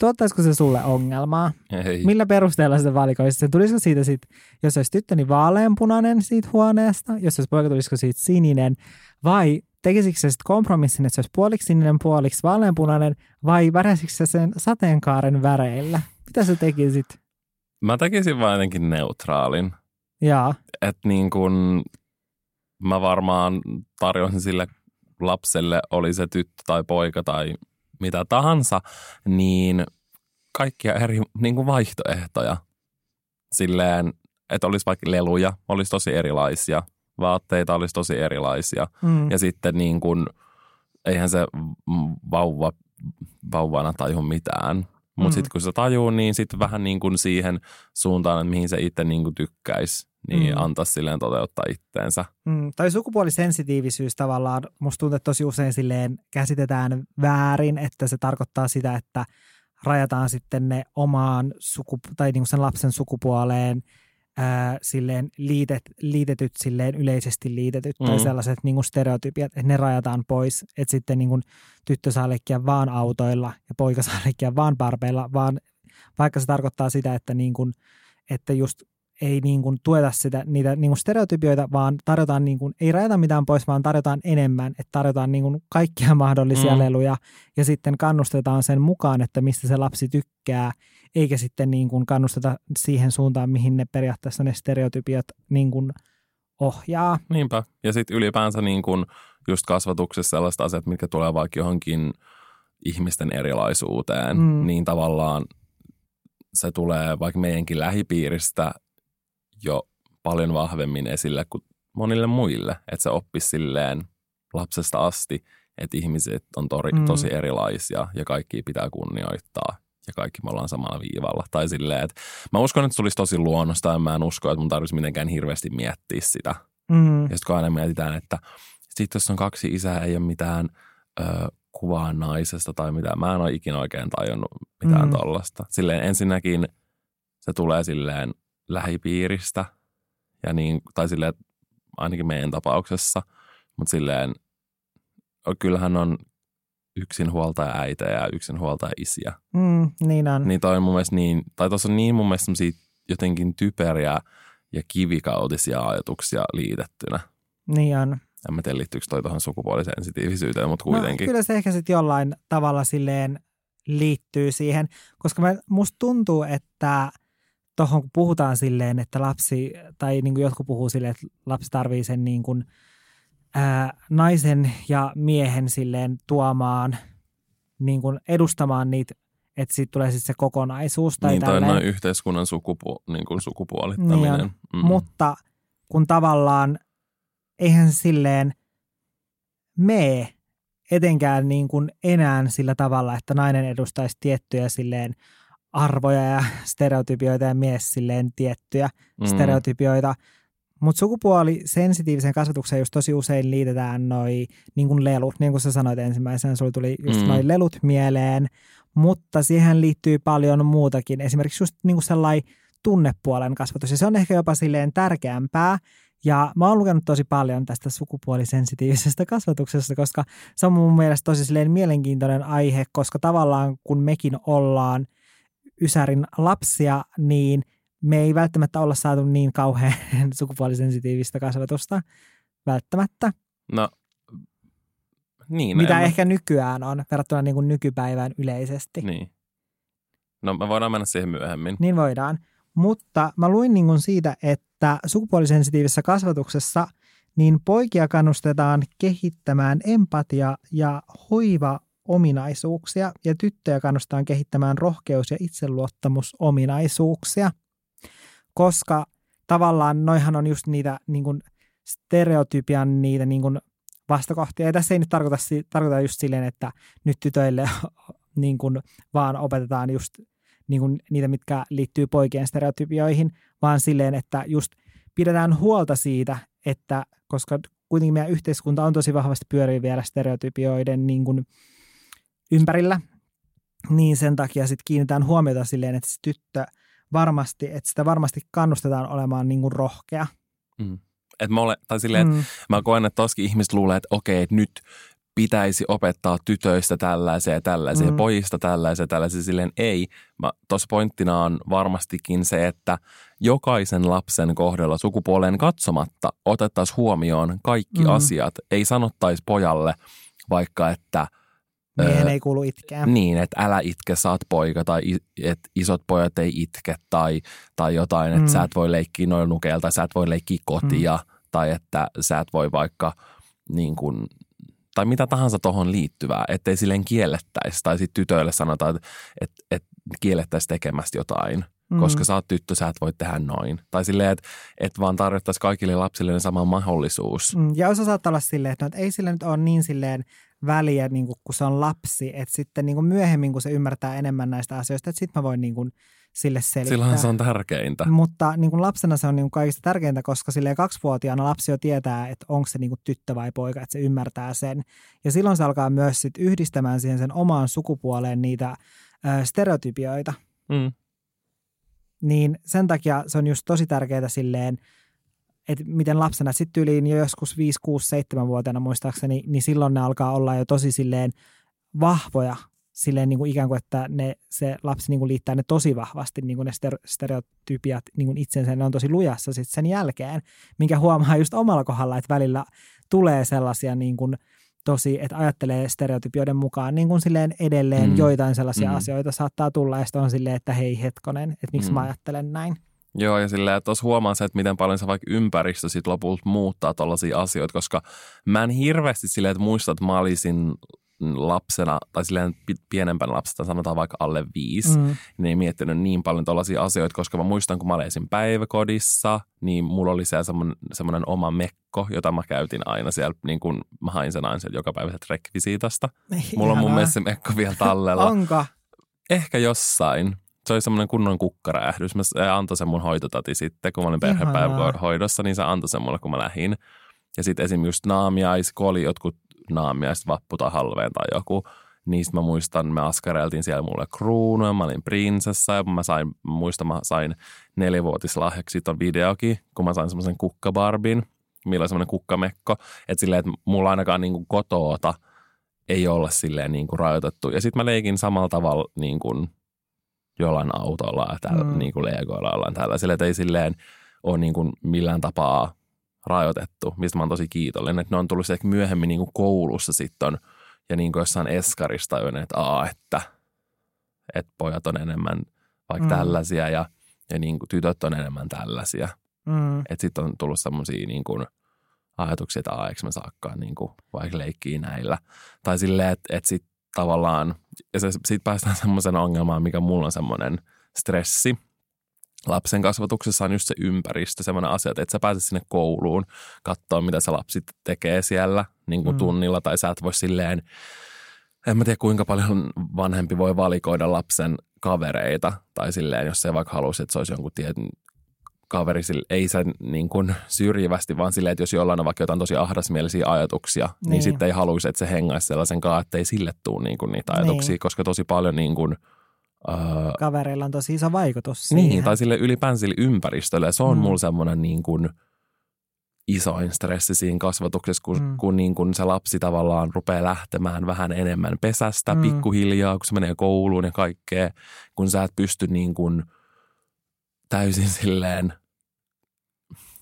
tuottaisiko se sulle ongelmaa? Ei. Millä perusteella sitä valikoisi? Se tulisiko siitä sit, jos olisi tyttö, niin vaaleanpunainen siitä huoneesta, jos olisi poika, tulisiko siitä sininen, vai tekisikö se sitten kompromissin, että se olisi puoliksi sininen, puoliksi vaaleanpunainen, vai väräisikö se sen sateenkaaren väreillä? Mitä sä tekisit? Mä tekisin vain jotenkin neutraalin. Jaa. Että niin kun mä varmaan tarjoisin sille lapselle, oli se tyttö tai poika tai mitä tahansa, niin kaikkia eri niin kuin vaihtoehtoja. Silleen, että olisi vaikka leluja, olisi tosi erilaisia, vaatteita olisi tosi erilaisia. Mm. Ja sitten niin kuin, eihän se vauva, vauvana taju mitään. Mutta mm. sitten kun se tajuu, niin sitten vähän niin kuin siihen suuntaan, että mihin se itse niin kuin tykkäisi niin mm. antaa silleen toteuttaa itteensä. Mm, tai sukupuolisensitiivisyys tavallaan, musta tuntuu, että tosi usein silleen käsitetään väärin, että se tarkoittaa sitä, että rajataan sitten ne omaan sukupu- tai niin kuin sen lapsen sukupuoleen ää, silleen liitet, liitetyt silleen yleisesti liitetyt mm. tai sellaiset niin kuin stereotypiat, että ne rajataan pois, että sitten niin kuin tyttö saa leikkiä vaan autoilla ja poika saa leikkiä vaan parpeilla, vaan vaikka se tarkoittaa sitä, että, niin kuin, että just ei niin kuin tueta sitä, niitä niin kuin stereotypioita, vaan tarjotaan, niin kuin, ei rajata mitään pois, vaan tarjotaan enemmän, että tarjotaan niin kuin kaikkia mahdollisia mm. leluja ja sitten kannustetaan sen mukaan, että mistä se lapsi tykkää, eikä sitten niin kuin kannusteta siihen suuntaan, mihin ne periaatteessa ne stereotypiat niin kuin ohjaa. Niinpä. Ja sitten ylipäänsä niin kuin just kasvatuksessa sellaiset asiat, mitkä tulee vaikka johonkin ihmisten erilaisuuteen, mm. niin tavallaan se tulee vaikka meidänkin lähipiiristä jo paljon vahvemmin esille kuin monille muille. Että se oppisi silleen lapsesta asti, että ihmiset on tori, Mm. tosi erilaisia ja kaikki pitää kunnioittaa ja kaikki me ollaan samalla viivalla. Tai silleen, että mä uskon, että se tulisi tosi luonnosta ja mä en usko, että mun tarvitsisi mitenkään hirveästi miettiä sitä. Mm. Ja sitten kun aina mietitään, että sitten jos on kaksi isää, ei ole mitään ö, kuvaa naisesta tai mitään. Mä en ole ikinä oikein tajunnut mitään mm. tollasta. Silleen ensinnäkin se tulee silleen lähipiiristä ja niin, tai silleen ainakin meidän tapauksessa, mutta silleen kyllähän on yksin huoltaja äitejä ja yksin huoltaja isiä. Mm, niin on. Niin toi on mun mielestä niin, tai tuossa on niin mun mielestä jotenkin typeriä ja kivikautisia ajatuksia liitettynä. Niin on. En mä tiedä, liittyykö toi tuohon sukupuolisensitiivisyyteen, mutta No, kuitenkin. kyllä se ehkä sitten jollain tavalla silleen liittyy siihen, koska mä, musta tuntuu, että tuohon kun puhutaan silleen, että lapsi, tai niin kuin jotkut puhuu silleen, että lapsi tarvii sen niin kuin, ää, naisen ja miehen silleen tuomaan, niin kuin edustamaan niitä, että siitä tulee sitten se kokonaisuus. Tai niin, tälleen. noin yhteiskunnan sukupu, niin kuin sukupuolittaminen. Niin mm. Mutta kun tavallaan eihän silleen mee etenkään niin kuin enää sillä tavalla, että nainen edustaisi tiettyjä silleen arvoja ja stereotypioita ja mies silleen tiettyjä Mm. stereotypioita. Mutta sukupuolisensitiivisen kasvatukseen just tosi usein liitetään noi niin kuin lelut, niin kuin sä sanoit ensimmäisenä, sulla tuli just Mm. noi lelut mieleen, mutta siihen liittyy paljon muutakin. Esimerkiksi just niin kuin sellainen tunnepuolen kasvatus, ja se on ehkä jopa silleen tärkeämpää. Ja mä oon lukenut tosi paljon tästä sukupuolisensitiivisestä kasvatuksesta, koska se on mun mielestä tosi silleen mielenkiintoinen aihe, koska tavallaan kun mekin ollaan Ysärin lapsia, niin me ei välttämättä olla saatu niin kauhean sukupuolisensitiivistä kasvatusta välttämättä, No, niin. mitä en ehkä nykyään on verrattuna niin kuin nykypäivään yleisesti. Niin. No me voidaan mennä siihen myöhemmin. Niin voidaan. Mutta mä luin niin kuin siitä, että sukupuolisensitiivisessä kasvatuksessa niin poikia kannustetaan kehittämään empatia- ja hoiva-ominaisuuksia ja tyttöjä kannustetaan kehittämään rohkeus- ja itseluottamusominaisuuksia, koska tavallaan noihan on just niitä niin kuin stereotypian niitä niin kuin vastakohtia. Ja tässä ei nyt tarkoita, tarkoita just silleen, että nyt tytöille niin kuin vaan opetetaan just niin kuin niitä, mitkä liittyy poikien stereotypioihin, vaan silleen, että just pidetään huolta siitä, että koska kuitenkin meidän yhteiskunta on tosi vahvasti pyörii vielä stereotypioiden niin kuin ympärillä, niin sen takia sitten kiinnitetään huomiota silleen, että se tyttö varmasti, että sitä varmasti kannustetaan olemaan niin kuin rohkea. Mm. Et mä, ole, tai silleen, mm. Mä koen, että toskin ihmiset luulee, että okei, että nyt pitäisi opettaa tytöistä tällaisia ja tällaisia, Mm. pojista tällaisia ja tällaisia. Silleen ei. Tuossa pointtina on varmastikin se, että jokaisen lapsen kohdalla sukupuoleen katsomatta otettaisiin huomioon kaikki mm. asiat. Ei sanottaisi pojalle vaikka, että miehen Öö, ei kuulu itkeä. Niin, että älä itke, saat poika, tai että isot pojat ei itke, tai, tai jotain, että Mm. sä et voi leikkiä noin nukeilla, tai sä et voi leikkiä kotia, mm. tai että sä et voi vaikka niin kuin, tai mitä tahansa tuohon liittyvää, ettei silleen kiellettäisi, tai sitten tytöille sanotaan, että, että, että kiellettäisiin tekemästä jotain, mm. koska sä oot tyttö, sä et voi tehdä noin. Tai silleen, että, että vaan tarjottaisiin kaikille lapsille sama mahdollisuus. Mm, Ja osa saattaa olla silleen, että, no, että ei sillä nyt ole niin silleen väliä, niin kuin, kun se on lapsi, että sitten niin kuin myöhemmin, kun se ymmärtää enemmän näistä asioista, että sitten mä voin niin kuin, sille selittää. Silloin se on tärkeintä. Mutta niin kuin lapsena se on niin kuin kaikista tärkeintä, koska silleen kaksivuotiaana lapsi jo tietää, että onko se niin kuin tyttö vai poika, että se ymmärtää sen. Ja silloin se alkaa myös sit yhdistämään siihen sen omaan sukupuoleen niitä ö, stereotypioita. Mm. Niin sen takia se on just tosi tärkeää silleen, että miten lapsena sitten yliin jo joskus 5, 6, 7 vuotiaana muistaakseni, niin silloin ne alkaa olla jo tosi silleen vahvoja silleen niin kuin ikään kuin, että ne, se lapsi niin kuin liittää ne tosi vahvasti, niin kuin ne ster- stereotypiat niin kuin itsensä, ne on tosi lujassa sitten sen jälkeen, minkä huomaa just omalla kohdalla, että välillä tulee sellaisia niin kuin tosi, että ajattelee stereotypioiden mukaan niin kuin silleen edelleen Mm. joitain sellaisia Mm. asioita saattaa tulla ja sitten on silleen, että hei hetkonen, että miksi Mm. mä ajattelen näin. Joo, ja silleen, että tuossa huomaa se, että miten paljon se vaikka ympäristö sit lopulta muuttaa tuollaisia asioita, koska mä en hirveästi silleen, että muista, että mä olisin lapsena, tai silleen pienempänä lapsena, sanotaan vaikka alle viisi, mm. niin ei miettinyt niin paljon tällaisia asioita, koska mä muistan, kun mä olin päiväkodissa, niin mulla oli siellä semmoinen, semmoinen oma mekko, jota mä käytin aina siellä, niin kuin mä hain sen aina joka päivä rekvisiitasta. Mulla on mun mielestä se mekko vielä tallella. Onko? Ehkä jossain se oli semmoinen kunnon kukkarähdys. Mä antoi sen mun hoitotati sitten, kun mä olin perhepäivähoidossa, niin se antoi sen mulle, kun mä lähdin. Ja sitten esimerkiksi just naamiais, kun oli jotkut naamiaiset, vappu tai halveen tai joku, niistä mä muistan, me askareltiin siellä mulle kruunuja, mä olin prinsessa ja mä sain, muistan, mä sain neljävuotislahjaksi sitten on videokin, kun mä sain semmoisen kukkabarbin, millä on semmoinen kukkamekko, että silleen, että mulla ainakaan niin kuin kotoota ei olla silleen niin kuin rajoitettu. Ja sitten mä leikin samalla tavalla niin kuin jollain autolla ja tällä, mm. niin kuin Legoilla ollaan tällaisilla, että ei silleen ole niin kuin millään tapaa rajoitettu, mistä mä oon tosi kiitollinen, että ne on tullut ehkä myöhemmin niin kuin koulussa sitten ja niin kuin jossain eskarista että, aa, että, että pojat on enemmän vaikka mm. tällaisia ja, ja niin kuin tytöt on enemmän tällaisia. Mm. Että sitten on tullut semmoisia niin kuin ajatuksia, että eikö mä saakkaan niin kuin vaikka leikkiä näillä. Tai silleen, että, että sitten tavallaan, ja sitten päästään semmoisen ongelmaan, mikä mulla on semmoinen stressi, lapsen kasvatuksessa on just se ympäristö, semmoinen asia, että et sä pääset sinne kouluun katsoa, mitä se lapsi tekee siellä niin kuin mm. tunnilla, tai sä et voi silleen, en mä tiedä kuinka paljon vanhempi voi valikoida lapsen kavereita, tai silleen, jos se vaikka halusi, että se olisi jonkun tietyn kaveri, ei sen niin kuin syrjivästi, vaan silleen, että jos jollain on vaikka jotain tosi ahdasmielisiä ajatuksia, niin, niin sitten ei haluaisi, että se hengaisi sellaisen kanssa, että ei sille tule niin kuin niitä ajatuksia, niin. koska tosi paljon niin kuin, Uh, Kavereilla on tosi iso vaikutus siihen. Niin, tai sille ylipäänsä sille ympäristölle. Se on mm. mulla semmoinen niin kuin isoin stressi siinä kasvatuksessa, kun, mm. kun, niin kun se lapsi tavallaan rupeaa lähtemään vähän enemmän pesästä mm. pikkuhiljaa, kun se menee kouluun ja kaikkea, kun sä et pysty niin kuin täysin silleen,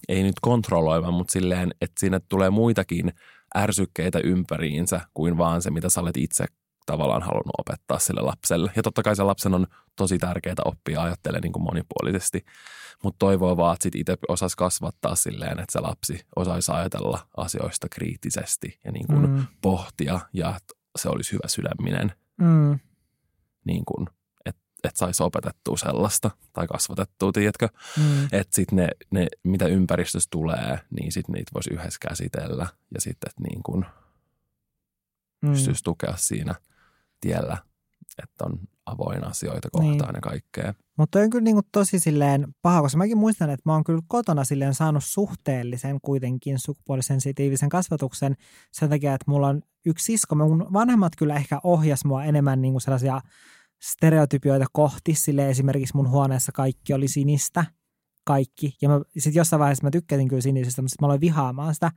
ei nyt kontrolloimaan, mutta silleen, että sinne tulee muitakin ärsykkeitä ympäriinsä kuin vaan se, mitä sä olet itse tavallaan halunnut opettaa sille lapselle. Ja totta kai se lapsen on tosi tärkeää oppia ajattelemaan niin kuin monipuolisesti, mutta toivoo vaan, että sit itse osaisi kasvattaa silleen, että se lapsi osaisi ajatella asioista kriittisesti ja niin kuin mm. pohtia ja että se olisi hyvä sydäminen. Mm. Niin kuin, että et saisi opetettua sellaista tai kasvatettua, tiedätkö? Mm. Että sitten ne, ne, mitä ympäristössä tulee, niin sitten niitä voisi yhdessä käsitellä ja sitten, että niin kuin mm. pystyisi tukea siinä – tiellä, että on avoin asioita kohtaan niin. ja kaikkea. Mutta on kyllä niin kuin tosi silleen paha, koska mäkin muistan, että mä oon kyllä kotona silleen saanut suhteellisen kuitenkin sukupuolisensitiivisen kasvatuksen sen takia, että mulla on yksi sisko. Mun vanhemmat kyllä ehkä ohjas mua enemmän niin kuin sellaisia stereotypioita kohti. Sille esimerkiksi mun huoneessa kaikki oli sinistä, kaikki. Ja sitten jossain vaiheessa mä tykkäsin kyllä sinisestä, mutta sitten mä aloin vihaamaan sitä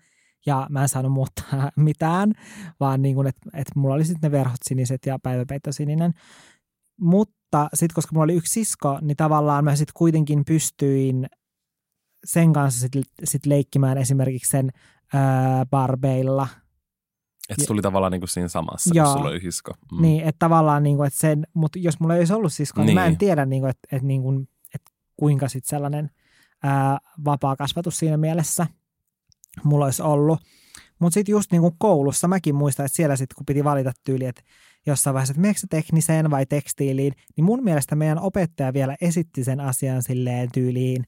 ja mä en saanut muuttaa mitään, vaan niin kuin, että, että mulla oli sitten ne verhot siniset ja päiväpeitto sininen. Mutta sitten koska mulla oli yksi sisko, niin tavallaan mä sitten kuitenkin pystyin sen kanssa sitten sit leikkimään esimerkiksi sen ää, barbeilla. Että se tuli tavallaan niin kuin siinä samassa, Joo. kun sulla oli sisko. Mm. Niin, että tavallaan, niin kuin, että sen, mutta jos mulla ei olisi ollut sisko, niin, niin mä en niin. tiedä, niin kuin, että, että, niin kuin, että kuinka sitten sellainen ää, vapaa kasvatus siinä mielessä – mulla olisi ollut. Mutta sitten just niin kuin koulussa mäkin muistan, että siellä sitten kun piti valita tyyli, että jossain vaiheessa, että meneekö tekniseen vai tekstiiliin, niin mun mielestä meidän opettaja vielä esitti sen asian silleen tyyliin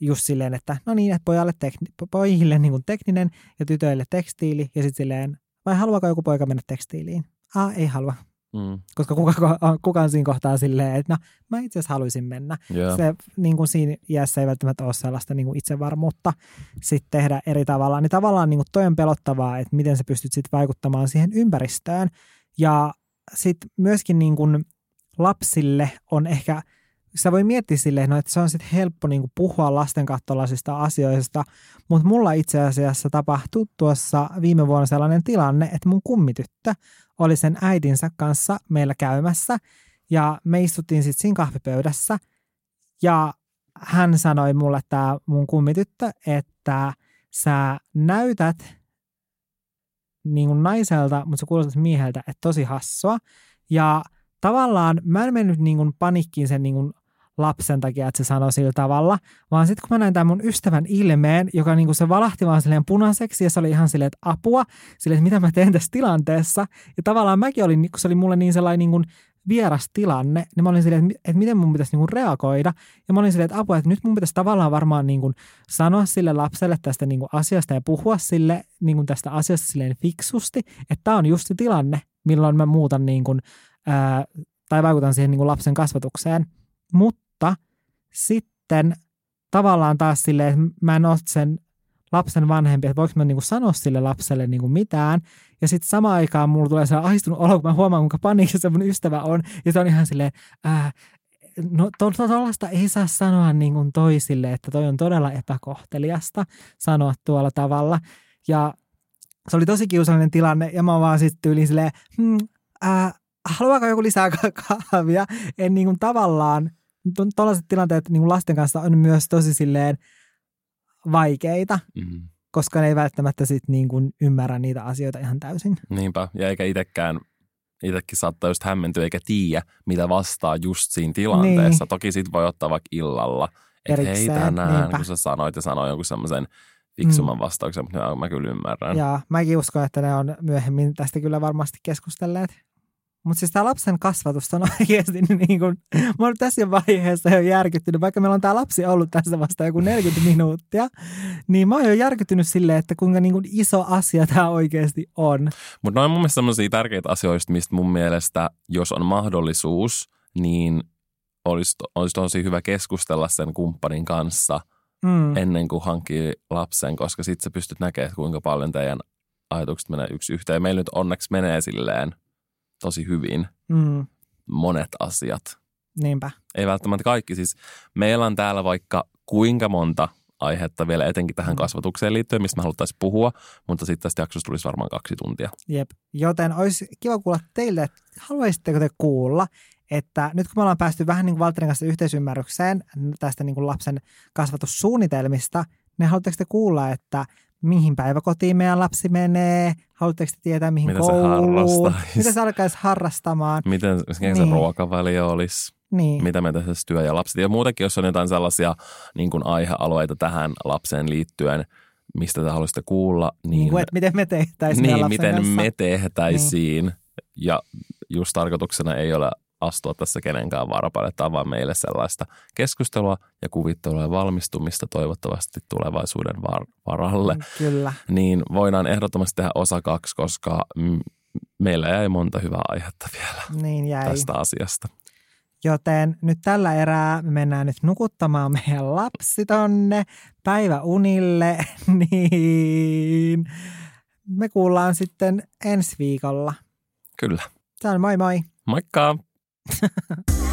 just silleen, että no niin, että pojalle tekni- pojille niin kuin tekninen ja tytöille tekstiili ja sitten silleen, vai haluaako joku poika mennä tekstiiliin? Ah, ei halua. Mm. Koska kuka, kukaan siinä kohtaa silleen, että no mä itse asiassa haluaisin mennä. Yeah. Se niin kuin siinä iässä ei välttämättä ole sellaista niin kuin itsevarmuutta sitten tehdä eri tavalla. Niin tavallaan niin kuin toi on pelottavaa, että miten sä pystyt sitten vaikuttamaan siihen ympäristöön. Ja sitten myöskin niin kuin lapsille on ehkä, sitä voi miettiä silleen, no, että se on sitten helppo niin puhua lasten kattolaisista asioista, mutta mulla itse asiassa tapahtui tuossa viime vuonna sellainen tilanne, että mun kummityttö oli sen äidinsä kanssa meillä käymässä ja me istuttiin sitten siinä kahvipöydässä ja hän sanoi mulle, tämä mun kummityttö, että sä näytät niin kuin naiselta, mutta sä kuulostat mieheltä, että tosi hassua. Ja tavallaan mä en mennyt niin kuin panikkiin sen niin kuin lapsen takia, että se sanoi sillä tavalla, vaan sitten kun mä näin tämän mun ystävän ilmeen, joka niinku se valahti vaan silleen punaiseksi ja se oli ihan silleen, että apua, silleen, että mitä mä teen tässä tilanteessa. Ja tavallaan mäkin olin, kun se oli mulle niin sellainen niin kuin vieras tilanne, niin mä olin silleen, että, että miten mun pitäisi niin reagoida. Ja mä olin silleen, että apua, että nyt mun pitäisi tavallaan varmaan niin kuin sanoa sille lapselle tästä niin kuin asiasta ja puhua sille niin kuin tästä asiasta silleen fiksusti, että tämä on just se tilanne, milloin mä muutan niin kuin, ää, tai vaikutan siihen niin kuin lapsen kasvatukseen. Mutta sitten tavallaan taas silleen, että mä en ole sen lapsen vanhempi, että voiko mä niinku sanoa sille lapselle niinku mitään. Ja sitten samaan aikaan mulla tulee sellainen ahistunut olo, kun mä huomaan, kuinka paniikissa mun ystävä on. Ja se on ihan silleen, ää, no tuollaista ei saa sanoa niin kuin toisille, että toi on todella epäkohteliasta sanoa tuolla tavalla. Ja se oli tosi kiusallinen tilanne ja mä vaan sitten tyyliin silleen, hmm, ää, haluaako joku lisää kahvia? En niin kuin tavallaan, tuollaiset tilanteet niin kuin lasten kanssa on myös tosi silleen vaikeita, mm. koska ne ei välttämättä sit niin kuin ymmärrä niitä asioita ihan täysin. Niinpä, ja eikä itsekään itsekin saattaa just hämmentyä eikä tiedä, mitä vastaa just siinä tilanteessa. Niin. Toki sit voi ottaa vaikka illalla, että hei tänään, niinpä. kun sä sanoit ja sanoit jonkun semmoisen fiksumman mm. vastauksen, mutta mä kyllä ymmärrän. Ja mäkin uskon, että ne on myöhemmin tästä kyllä varmasti keskustelleet. Mutta siis tämä lapsen kasvatus on oikeasti niin kuin, mä olen tässä vaiheessa jo järkyttynyt, vaikka meillä on tämä lapsi ollut tässä vasta joku 40 minuuttia, niin mä oon jo järkyttynyt silleen, että kuinka niin kuin iso asia tämä oikeasti on. Mutta noin mun mielestä sellaisia tärkeitä asioista, mistä mun mielestä, jos on mahdollisuus, niin olisi, olisi tosi hyvä keskustella sen kumppanin kanssa mm. ennen kuin hankkii lapsen, koska sitten sä pystyt näkemään, kuinka paljon teidän ajatukset menee yksi yhteen. Meillä nyt onneksi menee silleen – tosi hyvin mm. monet asiat. Niinpä. Ei välttämättä kaikki. Siis meillä on täällä vaikka kuinka monta aihetta vielä etenkin tähän mm. kasvatukseen liittyen, mistä me haluttaisiin puhua, mutta sitten tästä jaksosta tulisi varmaan kaksi tuntia. Jep, joten olisi kiva kuulla teille, että haluaisitteko te kuulla, että nyt kun me ollaan päästy vähän niin kuin Valtterin kanssa yhteisymmärrykseen tästä niin kuin lapsen kasvatussuunnitelmista, niin haluatteko te kuulla, että mihin päiväkotiin meidän lapsi menee, haluatteko te tietää mihin Mitä kouluun, se mitä se alkaisi harrastamaan. Miten niin. se ruokavalio olisi, niin. mitä me tässä työ ja lapset. Ja muutenkin, jos on jotain sellaisia niin kuin aihealueita tähän lapseen liittyen, mistä te haluaisitte kuulla. Niin, niin kuin, että miten me tehtäisiin Niin, miten kanssa. me tehtäisiin. Niin. Ja just tarkoituksena ei ole astua tässä kenenkään varapalle. Tämä vaan meille sellaista keskustelua ja kuvittelua ja valmistumista toivottavasti tulevaisuuden var- varalle. Mm, kyllä. Niin voidaan ehdottomasti tehdä osa kaksi, koska m- meillä jäi monta hyvää aihetta vielä niin jäi. tästä asiasta. Joten nyt tällä erää me mennään nyt nukuttamaan meidän lapsi tonne päiväunille, niin me kuullaan sitten ensi viikolla. Kyllä. Se on moi moi. Moikka! Ha ha ha.